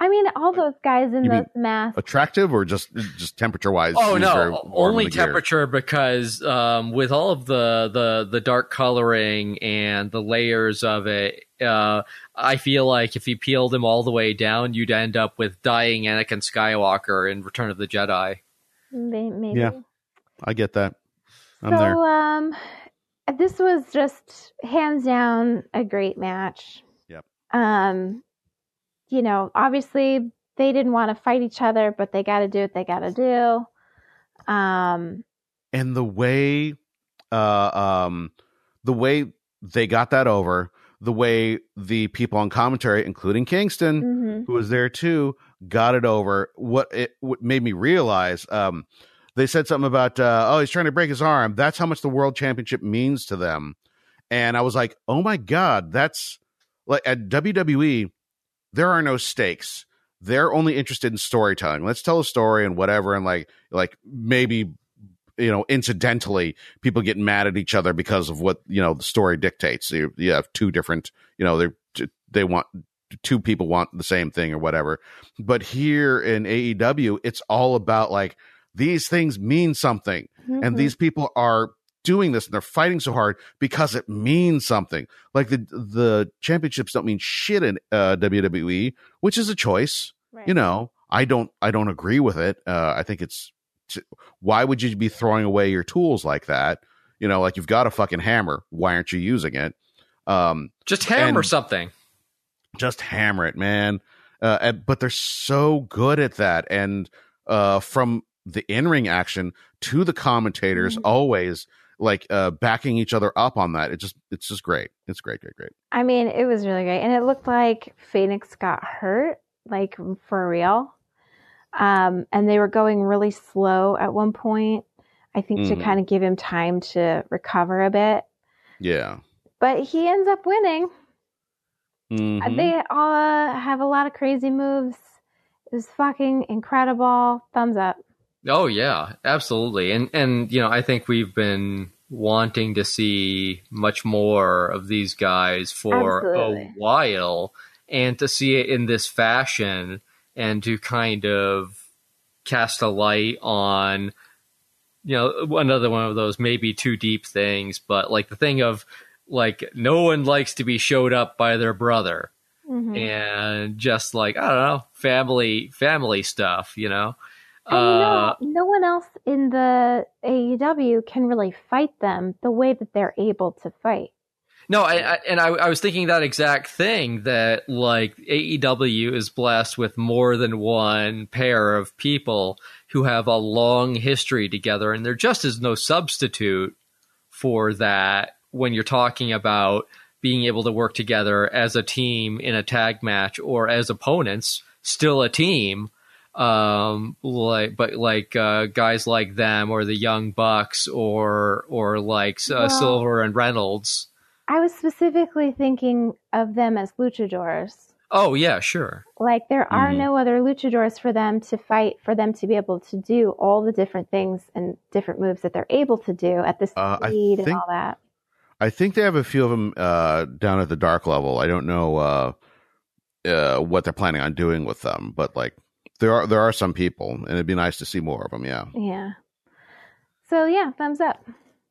I mean, all those guys in You mean those masks. Attractive or just just temperature wise? Oh no, only temperature because um, with all of the, the the dark coloring and the layers of it, uh, I feel like if you peeled him all the way down, you'd end up with dying Anakin Skywalker in Return of the Jedi. Maybe. Yeah, I get that. I'm so, there. um, this was just hands down a great match. Yep. Um, you know, obviously they didn't want to fight each other, but they got to do what they got to do. Um, And the way, uh, um, the way they got that over, the way the people on commentary, including Kingston, mhm. who was there too, got it over. What it what made me realize, um, they said something about, uh, oh, he's trying to break his arm. That's how much the world championship means to them. And I was like, oh my God, that's like at WWE, there are no stakes. They're only interested in storytelling. Let's tell a story and whatever. And like, like maybe, you know, incidentally, people get mad at each other because of what, you know, the story dictates. You, you have two different, you know, they they want two people want the same thing or whatever. But here in AEW, it's all about like these things mean something and Mhm. these people are doing this and they're fighting so hard because it means something. Like the the championships don't mean shit in uh, WWE, which is a choice. Right. You know, I don't I don't agree with it. Uh, I think it's why would you be throwing away your tools like that? You know, like you've got a fucking hammer. Why aren't you using it? Um, Just hammer something. just hammer it, man. Uh, and- but they're so good at that. And uh, from the in ring action to the commentators, Mhm. always like uh backing each other up on that. It just it's just great. It's great, great, great. I mean, it was really great, and it looked like Phoenix got hurt, like for real. Um, and they were going really slow at one point. I think to Mhm. kind of give him time to recover a bit. Yeah. But he ends up winning. Mhm. They all have a lot of crazy moves. It was fucking incredible. Thumbs up. Oh yeah, absolutely. And and you know, I think we've been wanting to see much more of these guys for Absolutely. a while and to see it in this fashion and to kind of cast a light on you know another one of those maybe too deep things but like the thing of like no one likes to be showed up by their brother Mhm. and just like I don't know, family family stuff, you know. And Uh, know, no one else in the AEW can really fight them the way that they're able to fight. no, I, I and I, I was thinking that exact thing that like AEW is blessed with more than one pair of people who have a long history together, and there just is no substitute for that when you're talking about being able to work together as a team in a tag match or as opponents, still a team. Um, like, but like uh, guys like them or the Young Bucks or or like uh, Well- Silver and Reynolds. I was specifically thinking of them as luchadors. Oh yeah, sure. Like there are Mhm. no other luchadors for them to fight, for them to be able to do all the different things and different moves that they're able to do at the Uh, I speed and think- all that. I think they have a few of them uh, down at the dark level. I don't know uh, uh, what they're planning on doing with them, but like there are there are some people, and it'd be nice to see more of them. Yeah. Yeah. So yeah, thumbs up.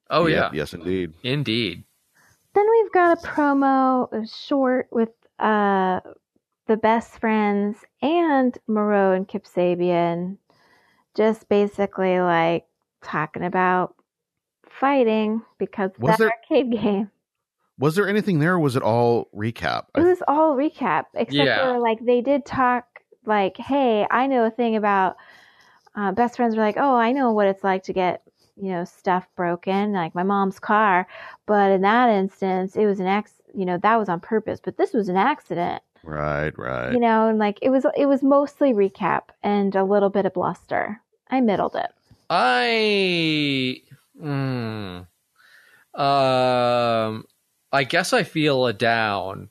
Oh Yep, yeah, Yes, indeed. indeed. Then we've got a promo a short with uh the best friends and Miro and Kip Sabian just basically like talking about fighting because Was that there- arcade game. Was there anything there? or Was it all recap? It was all recap, except Yeah. for like they did talk like, "Hey, I know a thing about." Uh, best friends are like, "Oh, I know what it's like to get you know stuff broken, like my mom's car." But in that instance, it was an ex. You know that was on purpose, but this was an accident. right, right. You know, and like it was it was mostly recap and a little bit of bluster. I middled it. I, mm, um, I guess I feel a down,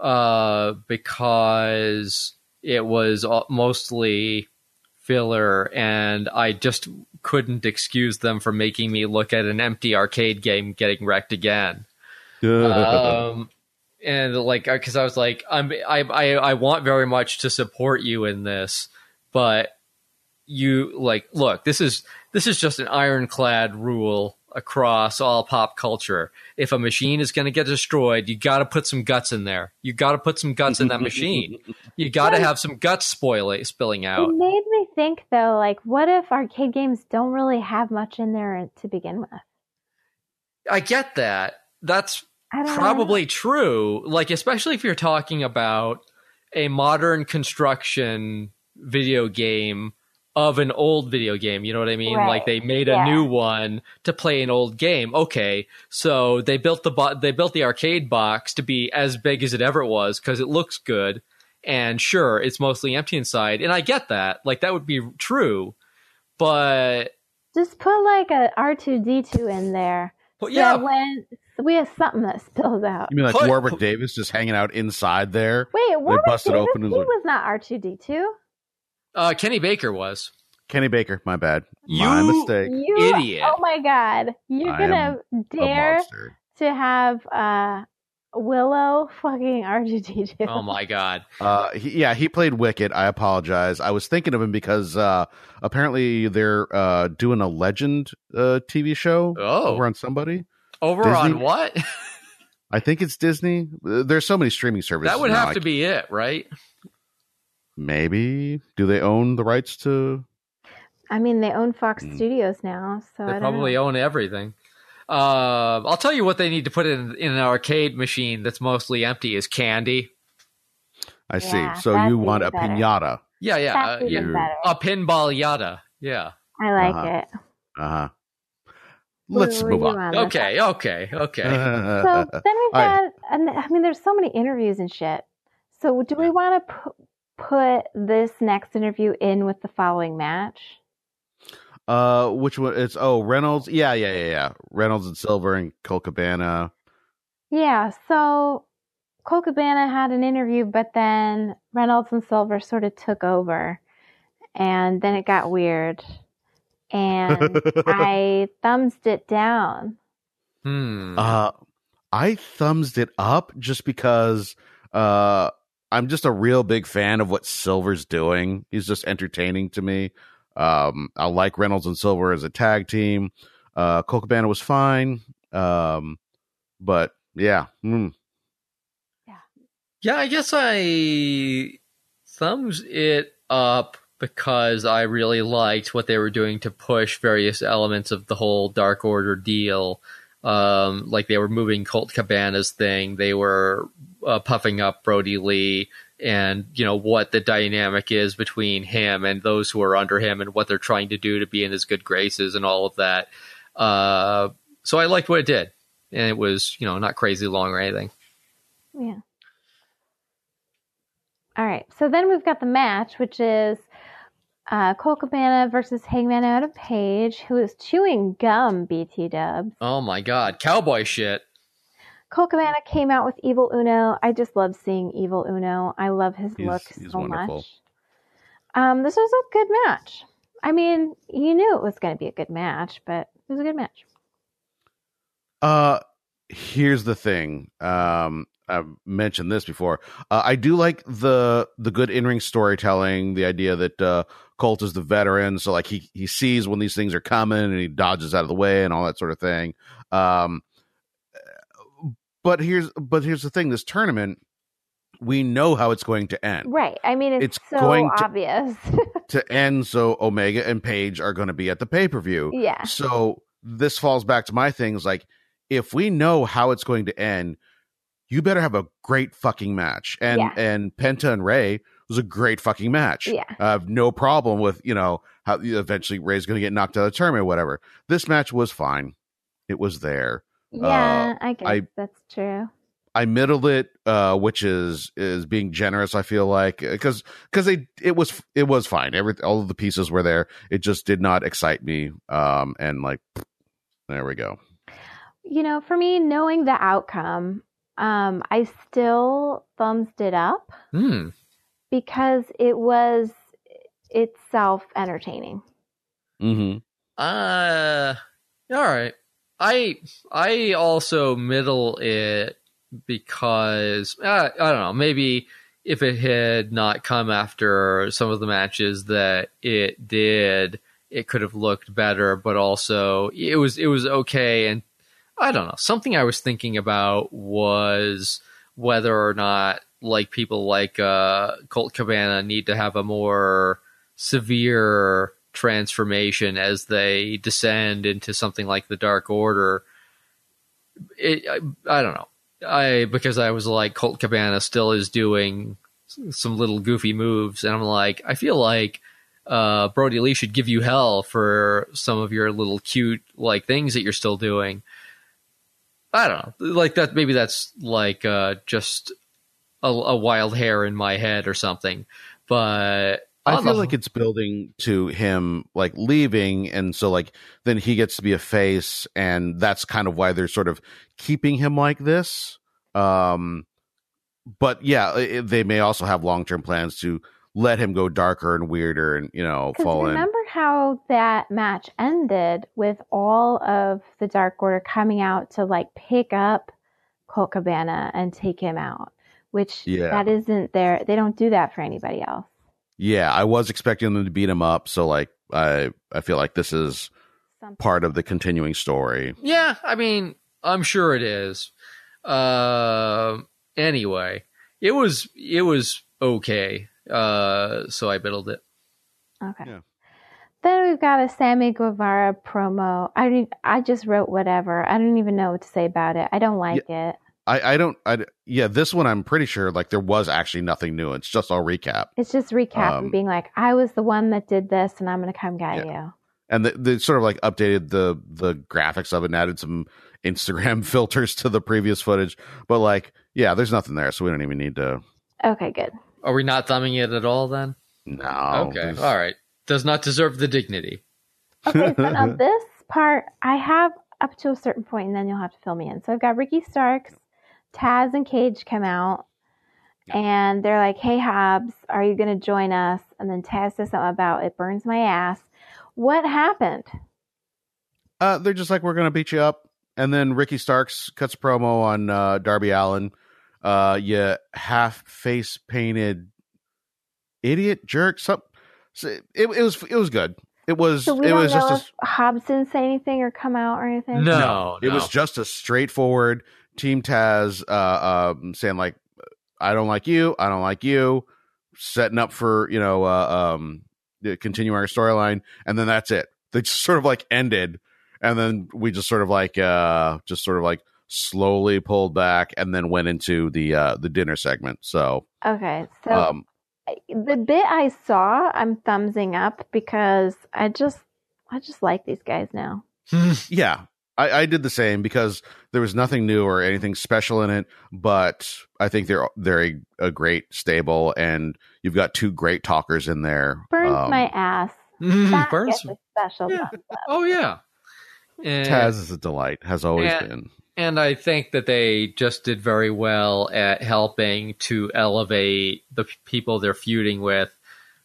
uh, because it was mostly filler, and I just couldn't excuse them for making me look at an empty arcade game getting wrecked again. um, and like because I was like I'm I, I I want very much to support you in this, but you like look this is this is just an ironclad rule across all pop culture. If a machine is going to get destroyed, you got to put some guts in there. You got to put some guts in that machine. You got to have some guts spoiling spilling out. It made me think though, like, what if arcade games don't really have much in there to begin with? I get that. That's I don't know. probably true. Like, especially if you're talking about a modern construction video game of an old video game. You know what I mean? Right. Like they made a Yeah. new one to play an old game. Okay, so they built the bo- they built the arcade box to be as big as it ever was because it looks good. And sure, it's mostly empty inside, and I get that. Like that would be true, but Just put like a R two D two in there. but So yeah, when we have something that spills out. you mean like Put- Warwick Davis just hanging out inside there? Wait, what? busted Davis? open and He like- was not R two D two. Uh, Kenny Baker was. Kenny Baker, my bad. my mistake. You Idiot. Oh my god! You're I gonna dare to have uh Willow fucking R two D two? Oh my god. Uh, he, yeah, he played Wicket. I apologize. I was thinking of him because uh, apparently they're uh, doing a Legend uh, TV show Oh. over on somebody. Over Disney? on what? I think it's Disney. There's so many streaming services. that would now, have I to be it, right? Maybe do they own the rights to? I mean, they own Fox Hmm. Studios now, so I They don't probably know. own everything. Uh, I'll tell you what they need to put in in an arcade machine that's mostly empty is candy. I Yeah, see. So you want a better. pinata? Yeah, yeah, uh, yeah. a pinball yada. Yeah. I like Uh-huh. it. Uh huh. let's Were move you on. this Okay, okay, okay. So then we've All right. got, and I mean, there's so many interviews and shit. So do we want to pu- put this next interview in with the following match? Uh, which one? It's oh Reynolds. Yeah, yeah, yeah, yeah. Reynolds and Silver and Colt Cabana. Yeah. So Colt Cabana had an interview, but then Reynolds and Silver sort of took over, and then it got weird, and I thumbs it down. Hmm. Uh, I thumbs it up just because uh, I'm just a real big fan of what Silver's doing. He's just entertaining to me. Um, I like Reynolds and Silver as a tag team. Uh, Colt Cabana was fine. Um, but yeah, mm. Yeah, I guess I thumbs it up because I really liked what they were doing to push various elements of the whole Dark Order deal. Um, like they were moving Colt Cabana's thing, they were uh, puffing up Brodie Lee, and you know what the dynamic is between him and those who are under him, and what they're trying to do to be in his good graces, and all of that. Uh, so I liked what it did, and it was you know not crazy long or anything. Yeah. All right. So then we've got the match, which is uh, Colt Cabana versus Hangman Adam Page, who is chewing gum, BT dubs. Oh my god, cowboy shit. Colt Cabana came out with Evil Uno. I just love seeing Evil Uno. I love his He's- look he's so wonderful. much. Um, this was a good match. I mean, you knew it was going to be a good match, but it was a good match. Uh, here's the thing. Um, I've mentioned this before. Uh, I do like the the good in ring storytelling. The idea that uh, Colt is the veteran, so like he he sees when these things are coming and he dodges out of the way and all that sort of thing. Um, but here's but here's the thing. This tournament, we know how it's going to end. Right. I mean, it's, It's so going to- obvious. To end, so Omega and Page are going to be at the pay per view. yeah. So this falls back to my things like if we know how it's going to end, you better have a great fucking match. And Yeah. and Penta and Rey was a great fucking match. Yeah. I have no problem with, you know, how eventually Rey's going to get knocked out of the tournament or whatever. This match was fine. It was there. Yeah, I guess I- that's true. I middled it, uh, which is is being generous. I feel like because because they it was it was fine. Every all of the pieces were there. It just did not excite me. Um, and like there we go. You know, for me, knowing the outcome, um, I still thumbs it up Hmm. because it was itself entertaining. Mm-hmm. Uh, all right. I I also middle it because uh, I don't know. Maybe if it had not come after some of the matches that it did, it could have looked better. But also, it was it was okay. And I don't know. Something I was thinking about was whether or not like people like uh, Colt Cabana need to have a more severe transformation as they descend into something like the Dark Order. It, I, I don't know. I because I was like Colt Cabana still is doing some little goofy moves, and I'm like, I feel like uh, Brodie Lee should give you hell for some of your little cute like things that you're still doing. I don't know, like that. Maybe that's like uh, just a, a wild hair in my head or something. But I on feel the- like it's building to him like leaving, and so like then he gets to be a face, and that's kind of why they're sort of keeping him like this. Um, but yeah, it, they may also have long term plans to let him go darker and weirder, and you know, Because fall in. remember how that match ended with all of the Dark Order coming out to like pick up Colt Cabana and take him out, which Yeah. that isn't there. They don't do that for anybody else. Yeah, I was expecting them to beat him up, so like I I feel like this is Something. part of the continuing story. Yeah, I mean, I'm sure it is. Uh, anyway, it was it was okay. Uh, so I biddled it. Okay. Yeah. Then we've got a Sammy Guevara promo. I I just wrote whatever. I don't even know what to say about it. I don't like it. I I don't I yeah this one I'm pretty sure like there was actually nothing new. It's just all recap. It's just recap Um, and being like, I was the one that did this, and I'm going to come get you. and they, they sort of like updated the the graphics of it and added some Instagram filters to the previous footage. But like, yeah, there's nothing there, so we don't even need to. Okay, good. Are we not thumbing it at all then? No. okay. there's- All right. Does not deserve the dignity. Okay, so now this part I have up to a certain point, and then you'll have to fill me in. So I've got Ricky Starks, Taz, and Cage come out, and they're like, "Hey Hobbs, are you going to join us?" And then Taz says something about it burns my ass. What happened? Uh, they're just like, we're gonna beat you up, and then Ricky Starks cuts a promo on uh, Darby Allin. Uh, you half face painted idiot jerk. Some, so it, it was it was good. It was So we it don't was know just a if Hobbs didn't say anything or come out or anything. No, it no. was just a straightforward Team Taz uh, um, saying like, "I don't like you, I don't like you," setting up for you know uh, um, to continue our storyline, and then that's it. They just sort of like ended, and then we just sort of like uh, just sort of like slowly pulled back, and then went into the uh, the dinner segment. So Okay, so um, the bit I saw, I'm thumbsing up because I just, I just like these guys now. yeah. I, I did the same because there was nothing new or anything special in it, but I think they're they're a, a great stable, and you've got two great talkers in there. Burns Um, my ass. That Burns- special. Yeah. Oh yeah. And, Taz is a delight, has always Yeah. been. and I think that they just did very well at helping to elevate the people they're feuding with.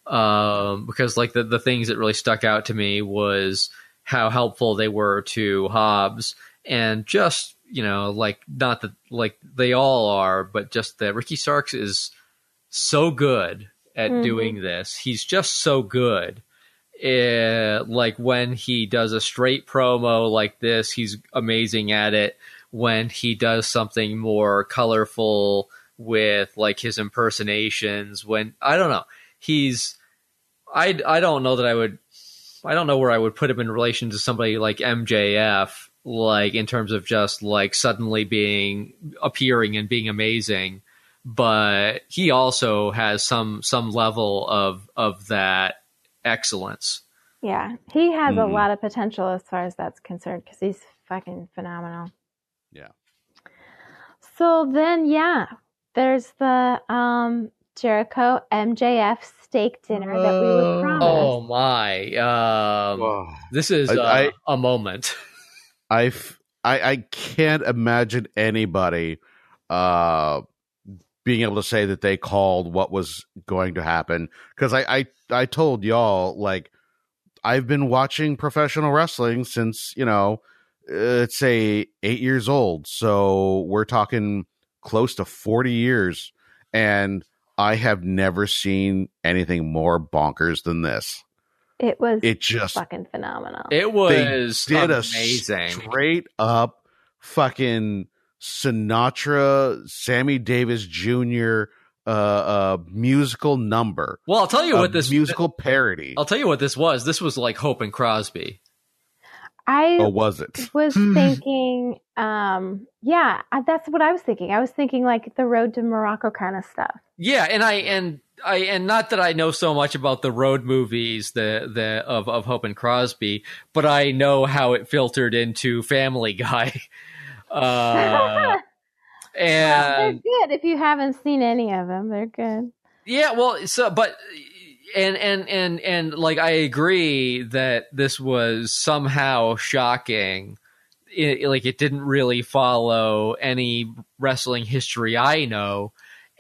Um, because like the the things that really stuck out to me was how helpful they were to Hobbs and just you know like not that like they all are, but just that Ricky Starks is so good at Mhm. doing this. He's just so good. Eh, like when he does a straight promo like this, he's amazing at it. When he does something more colorful with like his impersonations, when I don't know, he's I I don't know that I would I don't know where I would put him in relation to somebody like MJF, like in terms of just like suddenly being appearing and being amazing. But he also has some some level of of that excellence. Yeah, he has a Mhm. lot of potential as far as that's concerned because he's fucking phenomenal. Yeah. So then, yeah, there's the um Jericho MJF steak dinner that we Uh, was promised. Oh my! Um, this is I- uh, I- a moment. I, f- I I can't imagine anybody uh being able to say that they called what was going to happen because I, I I told y'all like I've been watching professional wrestling since you know uh, let's say eight years old so we're talking close to 40 years and I have never seen anything more bonkers than this It was it just fucking phenomenal. It was did amazing. a straight up fucking Sinatra, Sammy Davis Jr. Uh, uh, musical number, well, I'll tell you a what this musical parody. I'll tell you what this was. This was like Hope and Crosby. I Or was it? was thinking, um, yeah, that's what I was thinking. I was thinking like the road to Morocco kind of stuff. Yeah, and I and I and not that I know so much about the road movies the the of of Hope and Crosby, but I know how it filtered into Family Guy. Uh, Well, and they're good if you haven't seen any of them. They're good. Yeah, well, so but and and and and like I agree that this was somehow shocking. It, like it didn't really follow any wrestling history I know,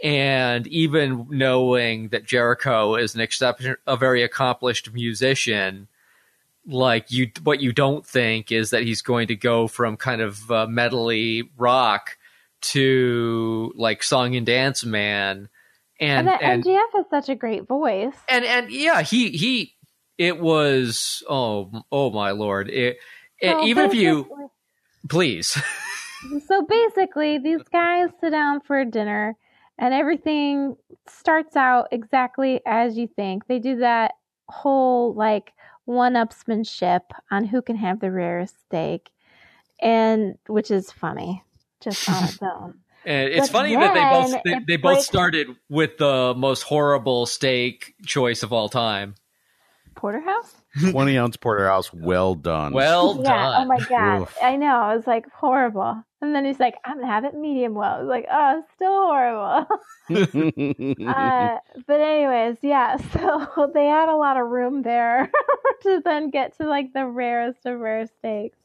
and even knowing that Jericho is an exception, a very accomplished musician. Like you, what you don't think is that he's going to go from kind of uh, metally rock to like song and dance man, And, and MJF has such a great voice. and and yeah, he he it was oh oh my lord, it, it- even if you please, So basically, these guys sit down for dinner, and everything starts out exactly as you think. They do that whole like one-upsmanship on who can have the rarest steak, and which is funny just on its own. And it's But funny that they both they, they both breaks- started with the most horrible steak choice of all time. porterhouse. 20 ounce porterhouse. Well done. Well yeah. done. Oh my god. Oof. I know. It was like horrible. And then he's like, "I'm gonna have it medium well." I was like, "Oh, it's still horrible." uh, but anyways, yeah. So they had a lot of room there to then get to like the rarest of rare steaks.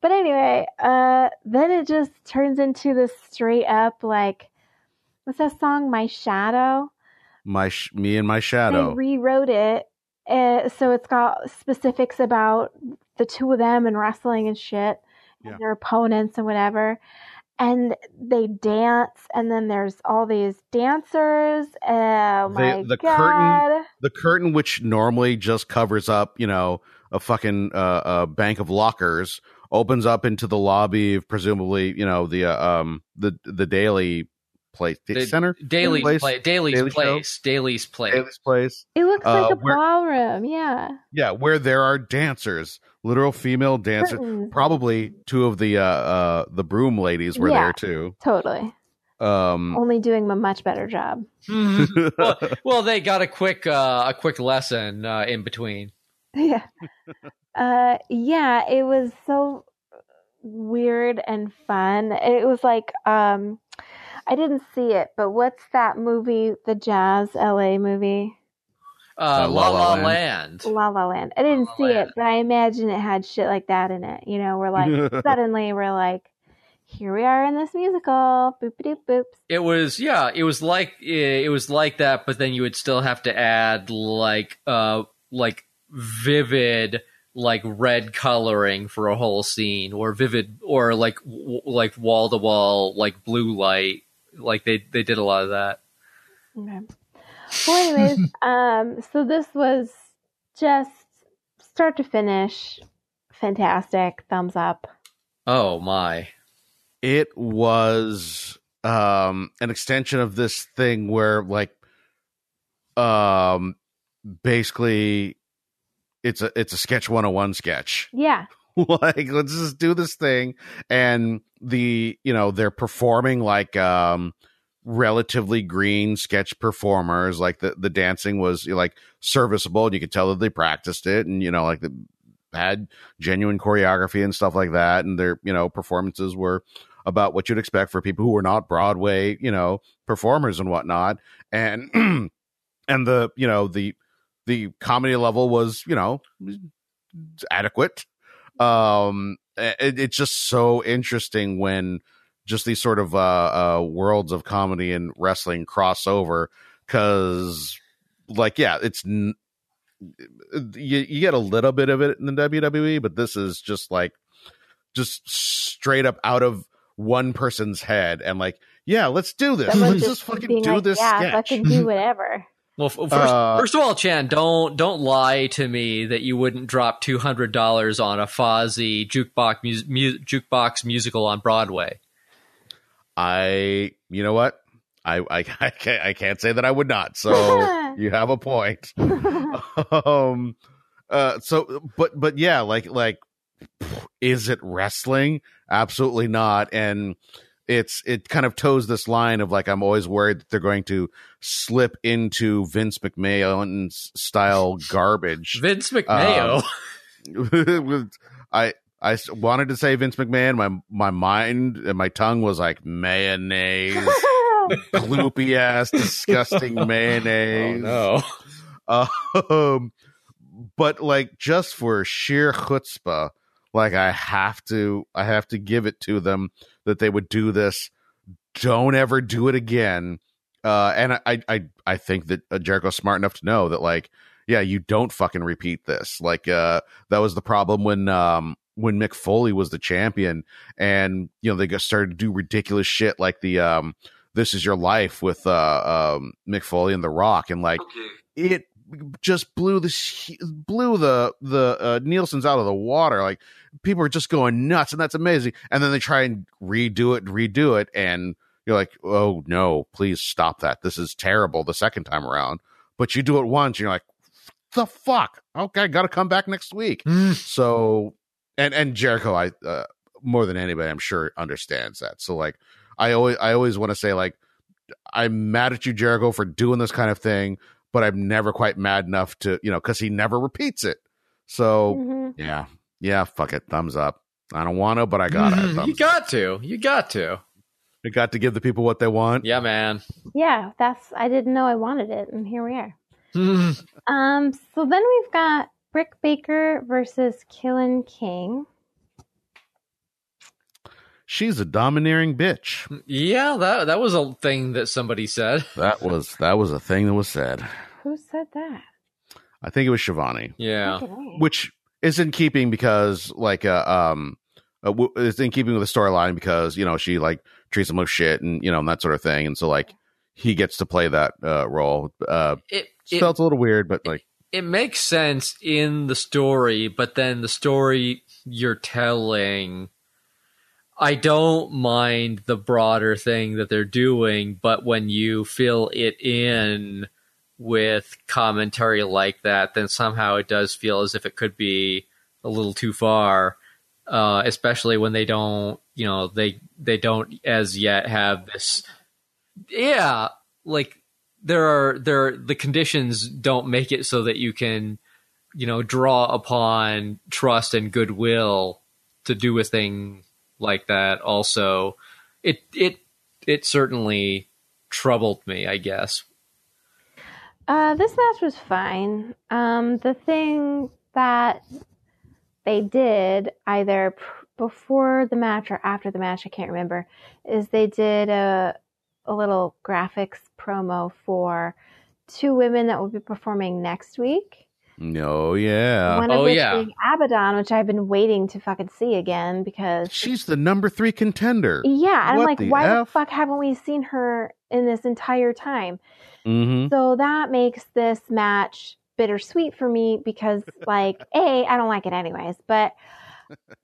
But anyway, uh, then it just turns into this straight up like, what's that song? My Shadow. my sh- me and my They shadow. rewrote it, uh, so it's got specifics about the two of them and wrestling and shit, and Yeah. their opponents and whatever. And they dance, and then there's all these dancers. Oh They- my the god! curtain- the curtain, which normally just covers up, you know, a fucking uh, uh, bank of lockers, opens up into the lobby of presumably, you know, the uh, um the the daily place The- center, Daily's Place? place. Daily's Daily show? place. Daily's place. daily's place. It looks uh, like a where- ballroom. Yeah, Yeah, where there are dancers, literal female dancers. Curtains. Probably two of the uh, uh the broom ladies were Yeah. there too. totally. Um, Only doing a much better job. well, well, they got a quick uh, a quick lesson uh, in between. yeah. Uh yeah, it was so weird and fun. It was like um I didn't see it, but what's that movie, the Jazz LA movie? Uh, Uh, La La La La Land. La La Land. I didn't La La see it, but I imagine it had shit like that in it. You know, we're like suddenly we're like here we are in this musical. Boop doop boops. It was yeah, it was like it was like that, but then you would still have to add like uh like vivid like red coloring for a whole scene or vivid or like w- like wall to wall like blue light like they they did a lot of that Okay. Well, anyways, um, so this was just start to finish, fantastic. Thumbs up. oh my it was um an extension of this thing where like um basically it's a it's a sketch 101 sketch. Yeah, like let's just do this thing. And the you know they're performing like um relatively green sketch performers. Like the the dancing was like serviceable and you could tell that they practiced it and you know like the had genuine choreography and stuff like that. And their you know performances were about what you'd expect for people who were not broadway you know performers and whatnot. And and the you know the the comedy level was you know adequate. Um it, it's just so interesting when just these sort of uh, uh worlds of comedy and wrestling cross over because like yeah it's n- you, you get a little bit of it in the WWE but this is just like just straight up out of one person's head and like yeah let's do this. Someone's let's just fucking do like, this yeah, sketch. fucking do whatever. Well first, Uh, first of all chan don't don't lie to me that you wouldn't drop $200 on a fozzy jukebox mus- mu- jukebox musical on broadway I, you know what? I, I, I can't, I can't say that I would not. So you have a point. um, uh, so, but, but yeah, like, like, is it wrestling? Absolutely not. And it's, it kind of toes this line of like, I'm always worried that they're going to slip into Vince McMahon style garbage. vince mcmayo I I wanted to say Vince McMahon. My, my mind and my tongue was like mayonnaise gloopy ass, disgusting oh mayonnaise. no Um, but like just for sheer chutzpah, like I have to, I have to give it to them that they would do this. Don't ever do it again. Uh, and I, I, I, think that uh, Jericho's smart enough to know that, like, yeah, you don't fucking repeat this. Like, uh, that was the problem when, um, when Mick Foley was the champion, and you know they got started to do ridiculous shit like the um, "This Is Your Life" with uh, um, Mick Foley and The Rock, and like it just blew the blew the the uh, Nielsen's out of the water. Like people are just going nuts, and that's amazing. And then they try and redo it, and redo it, and you're like, oh no, please stop that. This is terrible. The second time around, but you do it once, and you're like, the fuck. Okay, got to come back next week. So, and and Jericho, I uh, more than anybody, I'm sure understands that. So like, I always I always want to say like, I'm mad at you, Jericho, for doing this kind of thing, but I'm never quite mad enough to, you know, because he never repeats it. So Mhm. yeah, yeah, fuck it, thumbs up. I don't want to, but I got it. you got to. You got to. You got to give the people what they want. Yeah, man. Yeah, that's I didn't know I wanted it, and here we are. Um, so then we've got Britt Baker versus Kilynn King. She's a domineering bitch. yeah, that that was a thing that somebody said. That was that was a thing that was said. Who said that? I think it was Shivani, Yeah. Okay. which is in keeping because like uh, um uh, w- it's in keeping with the storyline because you know she like treats him like shit and you know and that sort of thing and so like he gets to play that uh role. Uh, It, it it felt a little weird, but like it makes sense in the story, but then the story you're telling I don't mind the broader thing that they're doing, but when you fill it in with commentary like that, then somehow it does feel as if it could be a little too far. Uh, especially when they don't, you know, they they don't as yet have this. Yeah, like there are there the conditions don't make it so that you can, you know, draw upon trust and goodwill to do a thing like that. Also, it it it certainly troubled me. I guess. Uh, this match was fine. Um, the thing that they did either before the match or after the match, I can't remember, is they did a a little graphics promo for two women that will be performing next week. No, yeah, One of Oh, which yeah. being Abaddon, which I've been waiting to fucking see again because she's the number three contender. yeah, and What I'm like, the why the fuck haven't we seen her in this entire time? Mm-hmm. So that makes this match bittersweet for me because, like, A, I don't like it anyways, but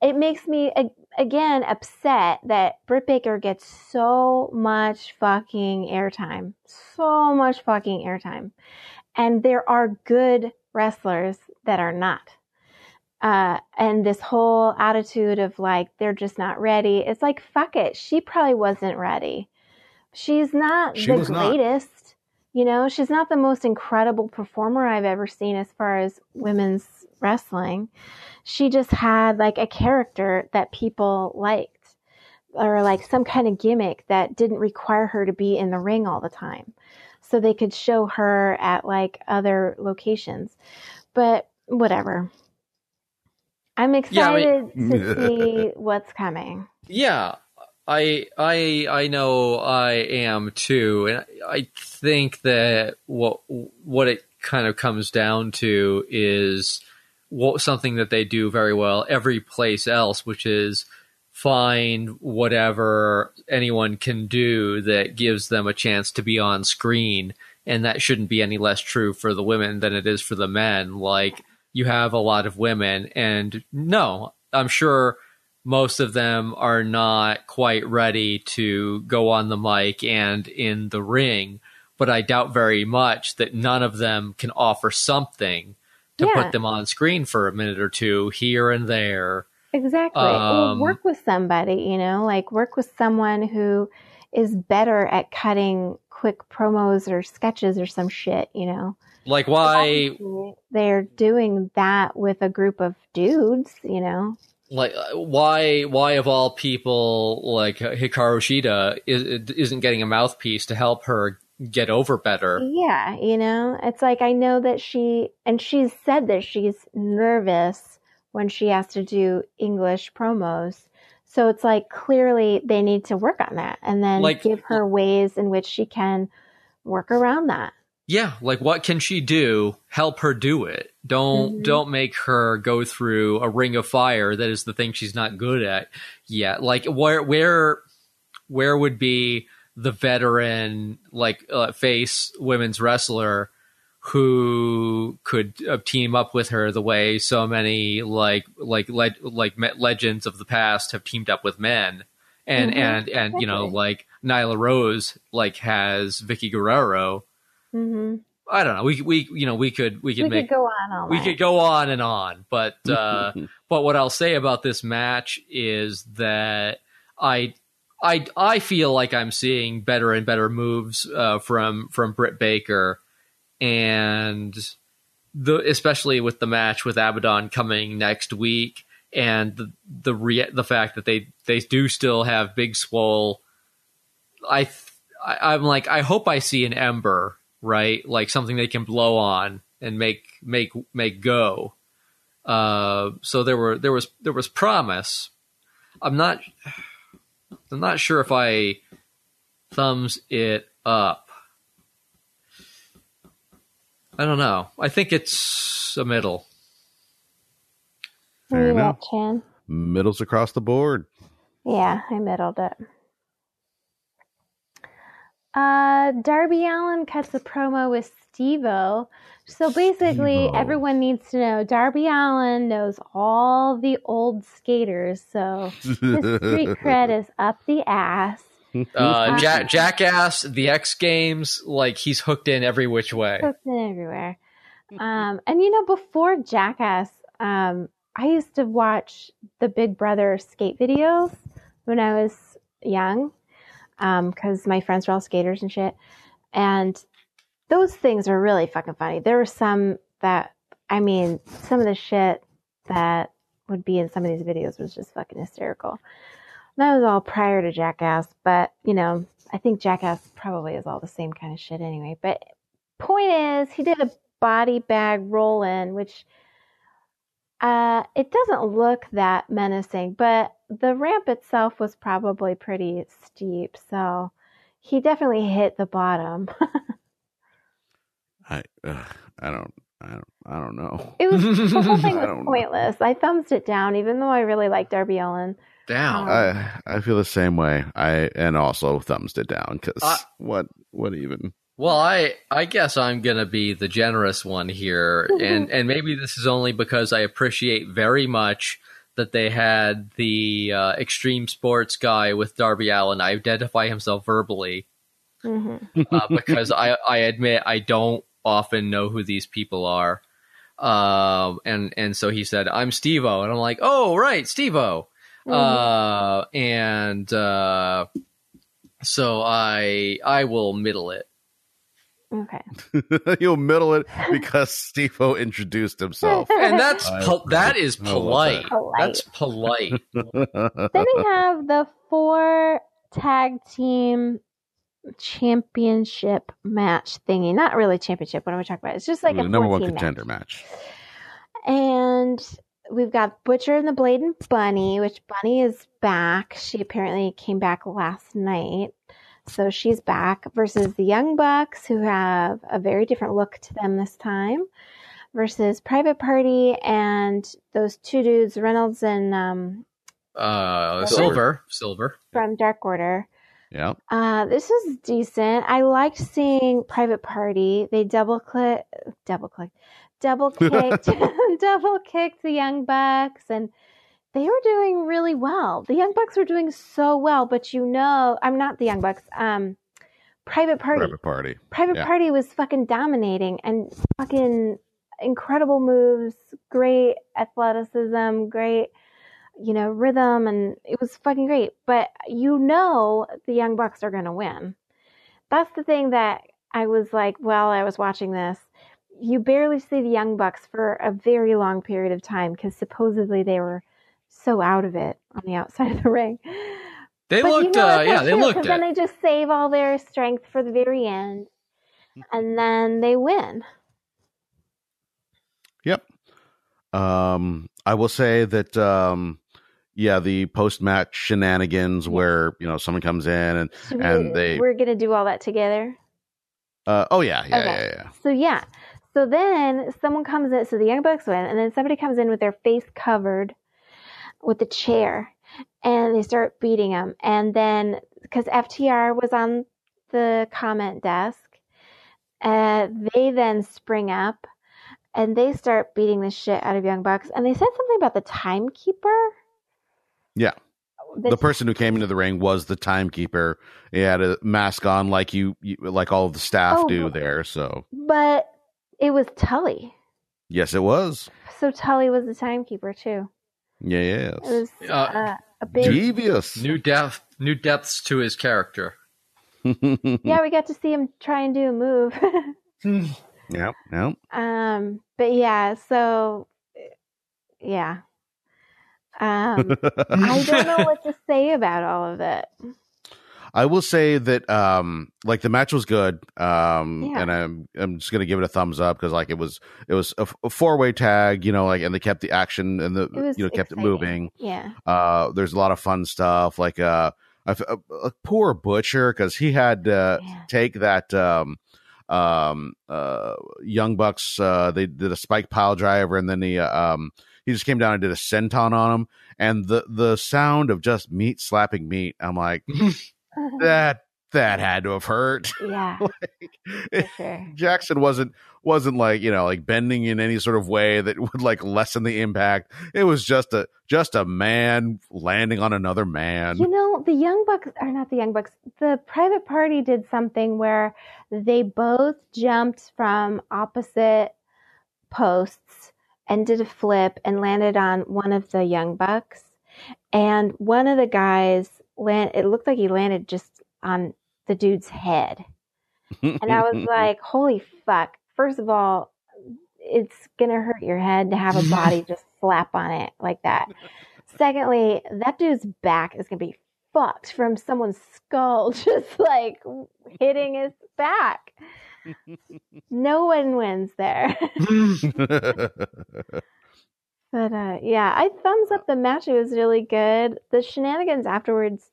it makes me, again, upset that Britt Baker gets so much fucking airtime. So much fucking airtime. And there are good wrestlers that are not. Uh, and this whole attitude of like, they're just not ready. It's like, fuck it. She probably wasn't ready. She's not She the was not. greatest. You know, she's not the most incredible performer I've ever seen as far as women's wrestling. She just had like a character that people liked or like some kind of gimmick that didn't require her to be in the ring all the time. So they could show her at like other locations. But whatever. I'm Yeah, I excited mean- to see what's coming. Yeah, I I I know I am too, and I think that what what it kind of comes down to is what something that they do very well every place else, which is find whatever anyone can do that gives them a chance to be on screen, and that shouldn't be any less true for the women than it is for the men. Like you have a lot of women, and no, I'm sure most of them are not quite ready to go on the mic and in the ring. But I doubt very much that none of them can offer something to Yeah. put them on screen for a minute or two here and there. Exactly. Um, or work with somebody, you know, like work with someone who is better at cutting quick promos or sketches or some shit, you know. Like why They're doing that with a group of dudes, you know. like uh, why why of all people like Hikaru Shida is, isn't getting a mouthpiece to help her get over better. Yeah, you know, it's like I know that she, and she's said that she's nervous when she has to do English promos. So it's like clearly they need to work on that and then Like- give her ways in which she can work around that. Yeah, like what can she do? Help her do it. Don't Mhm. don't make her go through a ring of fire that is the thing she's not good at yet. Like where where where would be the veteran like uh, face women's wrestler who could uh, team up with her the way so many like like le- like legends of the past have teamed up with men. And Mhm, and and you know like Nyla Rose like has Vickie Guerrero. Hmm I don't know. We we you know we could we could We make could go on we could go on and on, but uh, but what I'll say about this match is that I I I feel like I'm seeing better and better moves uh, from from Britt Baker, and the especially with the match with Abaddon coming next week, and the the rea- the fact that they they do still have Big Swole. I, I I'm like I hope I see an Ember right, like something they can blow on and make make make go. Uh, so there were there was there was promise. I'm not I'm not sure if I thumbs it up. I don't know. I think it's a middle. Fair Yeah, enough. Chan. Middles across the board. Yeah, I middled it. Uh, Darby Allin cuts a promo with Steve-O. So basically, Steve-O. everyone needs to know Darby Allin knows all the old skaters. So his street cred is up the ass. Uh, ja- Jackass, the X Games, like he's hooked in every which way. Hooked in everywhere. Um, and you know, before Jackass, um, I used to watch the Big Brother skate videos when I was young, because my friends were all skaters and shit. And those things are really fucking funny. There were some that, I mean, some of the shit that would be in some of these videos was just fucking hysterical. That was all prior to Jackass, but you know, I think Jackass probably is all the same kind of shit anyway. But point is, he did a body bag roll in, which uh, it doesn't look that menacing, but the ramp itself was probably pretty steep, so he definitely hit the bottom. I uh, I don't I don't I don't know. It was the whole thing was don't know. pointless. I thumbs it down, even though I really like Darby Allin. Down. I I feel the same way. I and also thumbs it down because I- what what even? Well, I I guess I'm gonna be the generous one here, and and maybe this is only because I appreciate very much that they had the uh, extreme sports guy with Darby Allin identify himself verbally, hmm uh, because I I admit I don't often know who these people are, um, and and so he said I'm Steve-O, and I'm like, oh right, Steve-O, uh, and uh, so I I will middle it. Okay. you'll middle it because Steve-O introduced himself. and that's po- that is polite. that. Polite. That's polite. then we have the four tag team championship match thingy. Not really championship. What am I talking about? It's just like a number one 14 contender match. match. And we've got Butcher and the Blade and Bunny, which Bunny is back. She apparently came back last night. So she's back versus the Young Bucks, who have a very different look to them this time, versus Private Party and those two dudes, Reynolds and um, Uh, Silver. silver, silver. from Dark Order. Yeah. Uh, this is decent. I liked seeing Private Party. They double click, double click, double kicked, double kicked the Young Bucks, and they were doing really well. The Young Bucks were doing so well, but you know, I'm not the Young Bucks. Um, Private Party. Private party. Private Yeah. Party was fucking dominating and fucking incredible moves, great athleticism, great, you know, rhythm, and it was fucking great. But you know the Young Bucks are going to win. That's the thing that I was like, while I was watching this, you barely see the Young Bucks for a very long period of time because supposedly they were so out of it on the outside of the ring. They But looked. you know uh, what? yeah, That's they true, looked 'cause it. Then they just save all their strength for the very end, and then they win. Yep. Um, I will say that um, yeah, the post match shenanigans where you know someone comes in and Should And we, they- we're gonna do all that together. uh, oh yeah, yeah, Okay. yeah, yeah. So yeah. So then someone comes in. So the Young Bucks win, and then somebody comes in with their face covered with a chair, and they start beating them. And then because FTR was on the comment desk, uh, they then spring up. And they start beating the shit out of Young Bucks. And they said something about the timekeeper. Yeah. The person who came into the ring was the timekeeper. He had a mask on, like you, you like all of the staff Oh, do there. So But it was Tully. yes, it was. So Tully was the timekeeper too. Yeah, yeah. It yes. was Uh, uh, a big. Devious. New depth, new depths to his character. Yeah, we got to see him try and do a move. Yep. Yep. Um, but yeah, so yeah. Um, I don't know what to say about all of it. I will say that um like the match was good um Yeah. and I'm I'm just going to give it a thumbs up cuz like it was it was a, f- a four-way tag, you know, like and they kept the action and the you know kept exciting. it moving. Yeah. Uh there's a lot of fun stuff like uh a, a, a poor butcher cuz he had to Yeah. take that um um uh young bucks uh they did a spike pile driver and then he uh, um he just came down and did a senton on him and the the sound of just meat slapping meat i'm like that that had to have hurt yeah, for sure. jackson wasn't wasn't like you know like bending in any sort of way that would like lessen the impact it was just a just a man landing on another man You know, the Young Bucks, are not the Young Bucks, the private party did something where they both jumped from opposite posts and did a flip and landed on one of the Young Bucks. And one of the guys land it looked like he landed just on the dude's head. And I was like, holy fuck. First of all, it's going to hurt your head to have a body just slap on it like that. Secondly, that dude's back is going to be fucked from someone's skull just like hitting his back. No one wins there. But uh, yeah, I thumbs up the match. It was really good. The shenanigans afterwards.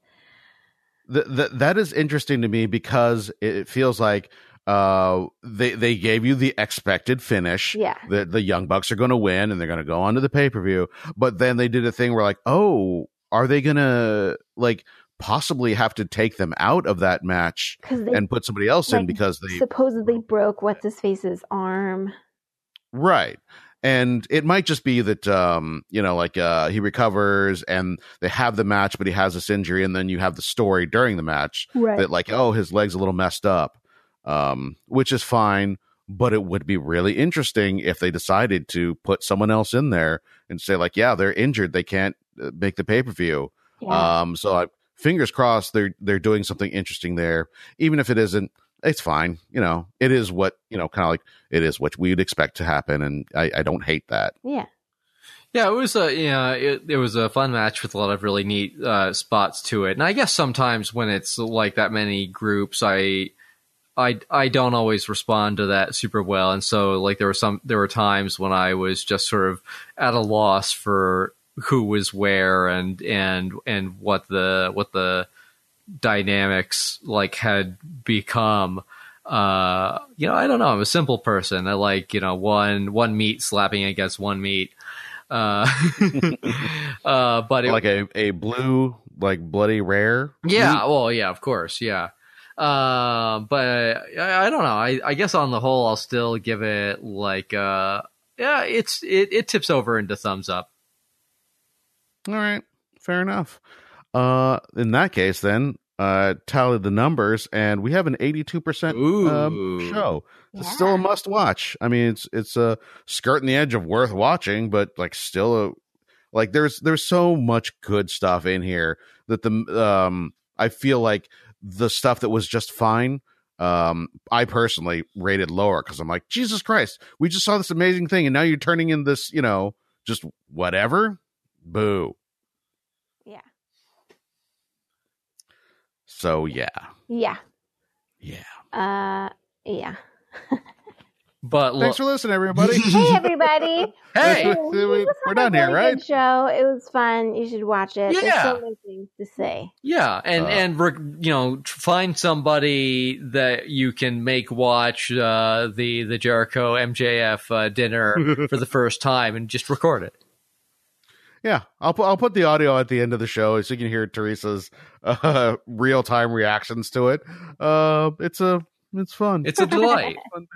Th- th- that is interesting to me because it feels like uh they they gave you the expected finish Yeah. the the young bucks are going to win and they're going to go on to the pay-per-view but then they did a thing where like oh are they going to like possibly have to take them out of that match they and put somebody else in because they supposedly broke what's his face's arm. Right. And it might just be that um, you know, like uh he recovers and they have the match, but he has this injury, and then you have the story during the match Right. that like, oh, his leg's a little messed up. Um, which is fine, but it would be really interesting if they decided to put someone else in there and say, like, yeah, they're injured, they can't uh, make the pay-per-view. yeah. Um, so I fingers crossed they're they're doing something interesting there. Even if it isn't, it's fine. You know, it is what you know, kind of like it is what we'd expect to happen, and I, I don't hate that. yeah. Yeah, it was a yeah, it, it was a fun match with a lot of really neat uh, spots to it. And I guess sometimes when it's like that many groups, I I I don't always respond to that super well. And so like there were some there were times when I was just sort of at a loss for who was where and and and what the what the dynamics like had become uh you know i don't know i'm a simple person. I like you know one one meat slapping against one meat. Uh uh but it, like a, a blue, like bloody rare. yeah well yeah of course yeah. Uh but I, I don't know. I, I guess on the whole i'll still give it like uh yeah it's it, it tips over into thumbs up. All right, fair enough. Uh, in that case, then uh, tally the numbers, and we have an eighty-two percent um, Ooh. show. It's Yeah. still a must-watch. I mean, it's it's a skirting the edge of worth watching, but like still a like there's there's so much good stuff in here that the um I feel like the stuff that was just fine. Um, I personally rated lower because I'm like, Jesus Christ, we just saw this amazing thing, and now you're turning in this, you know, just whatever. Boo. Yeah. So yeah, Yeah. yeah. Uh, yeah. but look Thanks for listening, everybody. Hey, everybody. hey It we, we're a done here, right? Good show. It was fun. You should watch it. There's Yeah. so many things to say. Yeah, and Uh, and you know, find somebody that you can make watch uh, the the Jericho MJF uh, dinner for the first time and just record it. Yeah, I'll put I'll put the audio at the end of the show so you can hear Teresa's uh, real time reactions to it. Uh, it's a it's fun. It's a delight. Fun.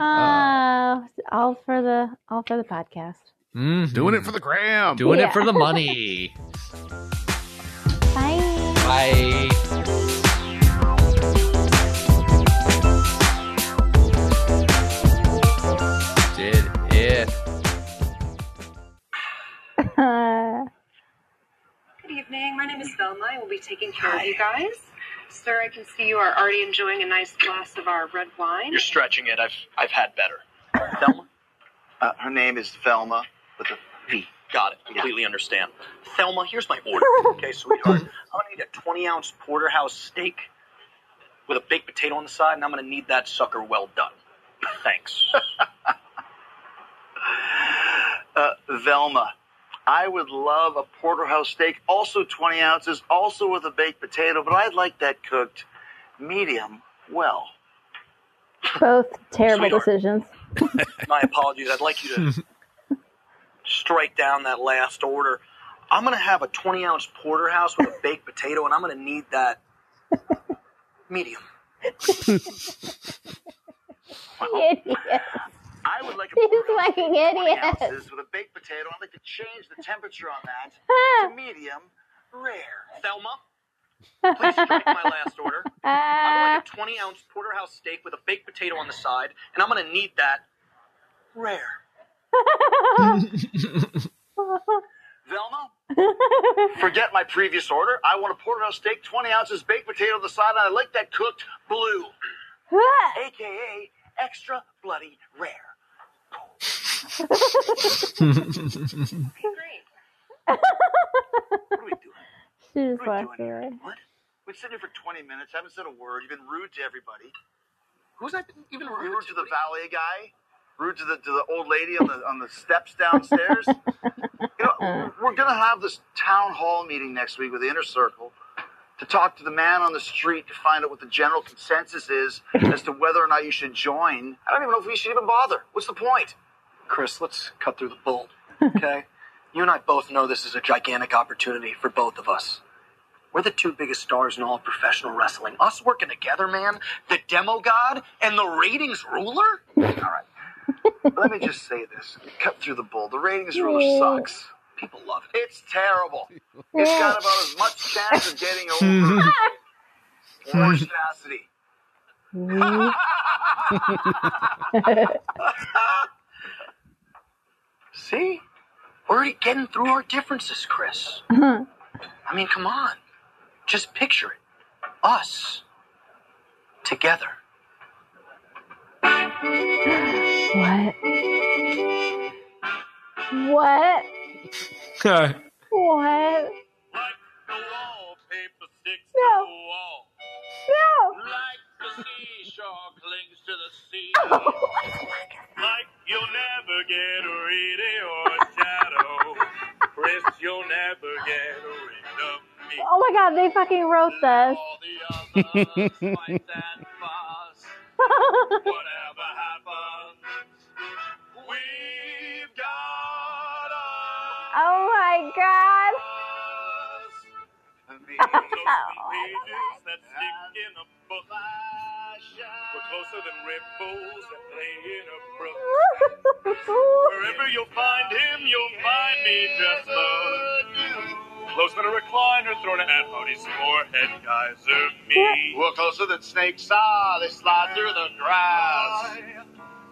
Uh, all for the all for the podcast. Mhm. Doing it for the gram. doing Yeah. it for the money. Bye. Bye. Good evening. My name is Velma. I will be taking care of you guys. Sir, I can see you are already enjoying a nice glass of our red wine. You're stretching it. I've I've had better. Velma? Uh, her name is Velma with a V. Got it. Completely understand. Thelma, here's my order. Okay, sweetheart. I'm gonna need a 20 ounce porterhouse steak with a baked potato on the side, and I'm gonna need that sucker well done. Thanks. Uh, Velma, I would love a porterhouse steak, also 20 ounces, also with a baked potato, but I'd like that cooked medium well. Both terrible Sweetheart. decisions. my apologies. I'd like you to strike down that last order. I'm gonna have a 20 ounce porterhouse with a baked potato, and I'm gonna need that medium. Idiot. I would like a He's porterhouse fucking steak, 20 idiot. ounces with a baked potato. I'd like to change the temperature on that to medium rare. Thelma, please strike my last order. I'm gonna Ah, like a 20 ounce porterhouse steak with a baked potato on the side, and I'm gonna need that rare. Velma, forget my previous order. I want a porterhouse steak, 20 ounces, baked potato on the side, and I like that cooked blue, aka extra bloody rare. Great. What are we laughing. Doing what? We've been sitting here for 20 minutes, haven't said a word. You've been rude to everybody. Who's that even rude, Rude to the valet guy. Rude to the to the old lady on the on the steps downstairs. you know, we're gonna have this town hall meeting next week with the inner circle to talk to the man on the street to find out what the general consensus is as to whether or not you should join. I don't even know if we should even bother. What's the point? Chris, let's cut through the bull. Okay? you and I both know this is a gigantic opportunity for both of us. We're the two biggest stars in all of professional wrestling. Us working together, man, the demo god and the ratings ruler? All right. Let me just say this. Cut through the bull. The ratings ruler sucks. People love it. It's terrible. It's got about as much chance of getting over Orange Cassidy. See? We're already getting through our differences, Chris. Uh-huh. I mean, come on. Just picture it. Us. Together. What? What? What? No. No. Like the seashore clings to the sea. Oh, Like you'll never get rid of shadow. Chris, you'll never get rid of me. Oh my god, they fucking wrote this. All the others fight and. Whatever happens, we've got us. oh my god. Those pages that stick in a book. We're closer than ripples that play in a brook. Wherever you'll find him, you'll find me just the Closer than a recliner thrown at Cody's forehead, guys are me. We're closer than snakes are. They slide through the grass.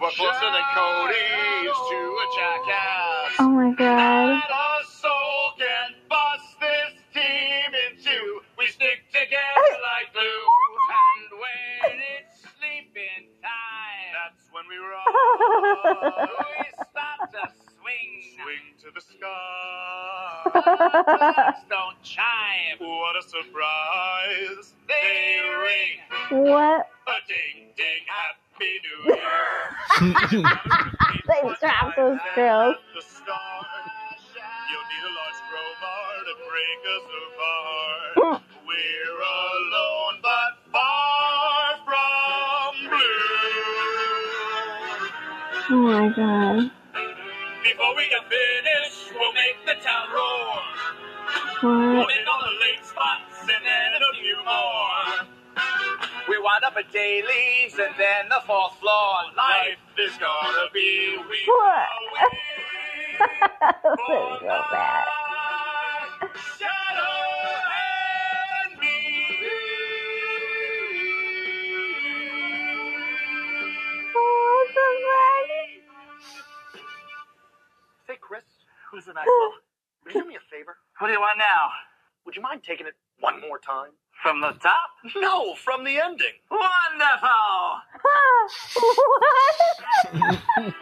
We're closer than Cody is to a jackass. Oh my god. Roll. to swing. Swing to the sky. Don't chime. What a surprise. They ring. What? A ding ding happy new year. They dropped those girls. My god. Before we can finish, we'll make the town roar. We'll What? hit all the late spots and then a few more. We wind up at Daily's and then the fourth floor. Life is gonna be we What? so bad. Listen, Maxwell, would you do me a favor? What do you want now? Would you mind taking it one more time? From the top? No, from the ending. Wonderful! what?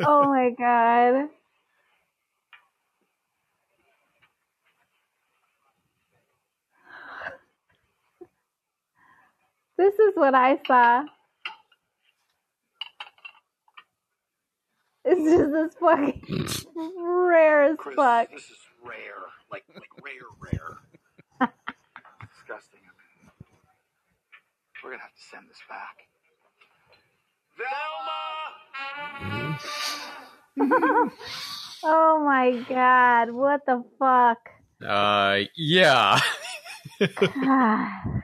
god, what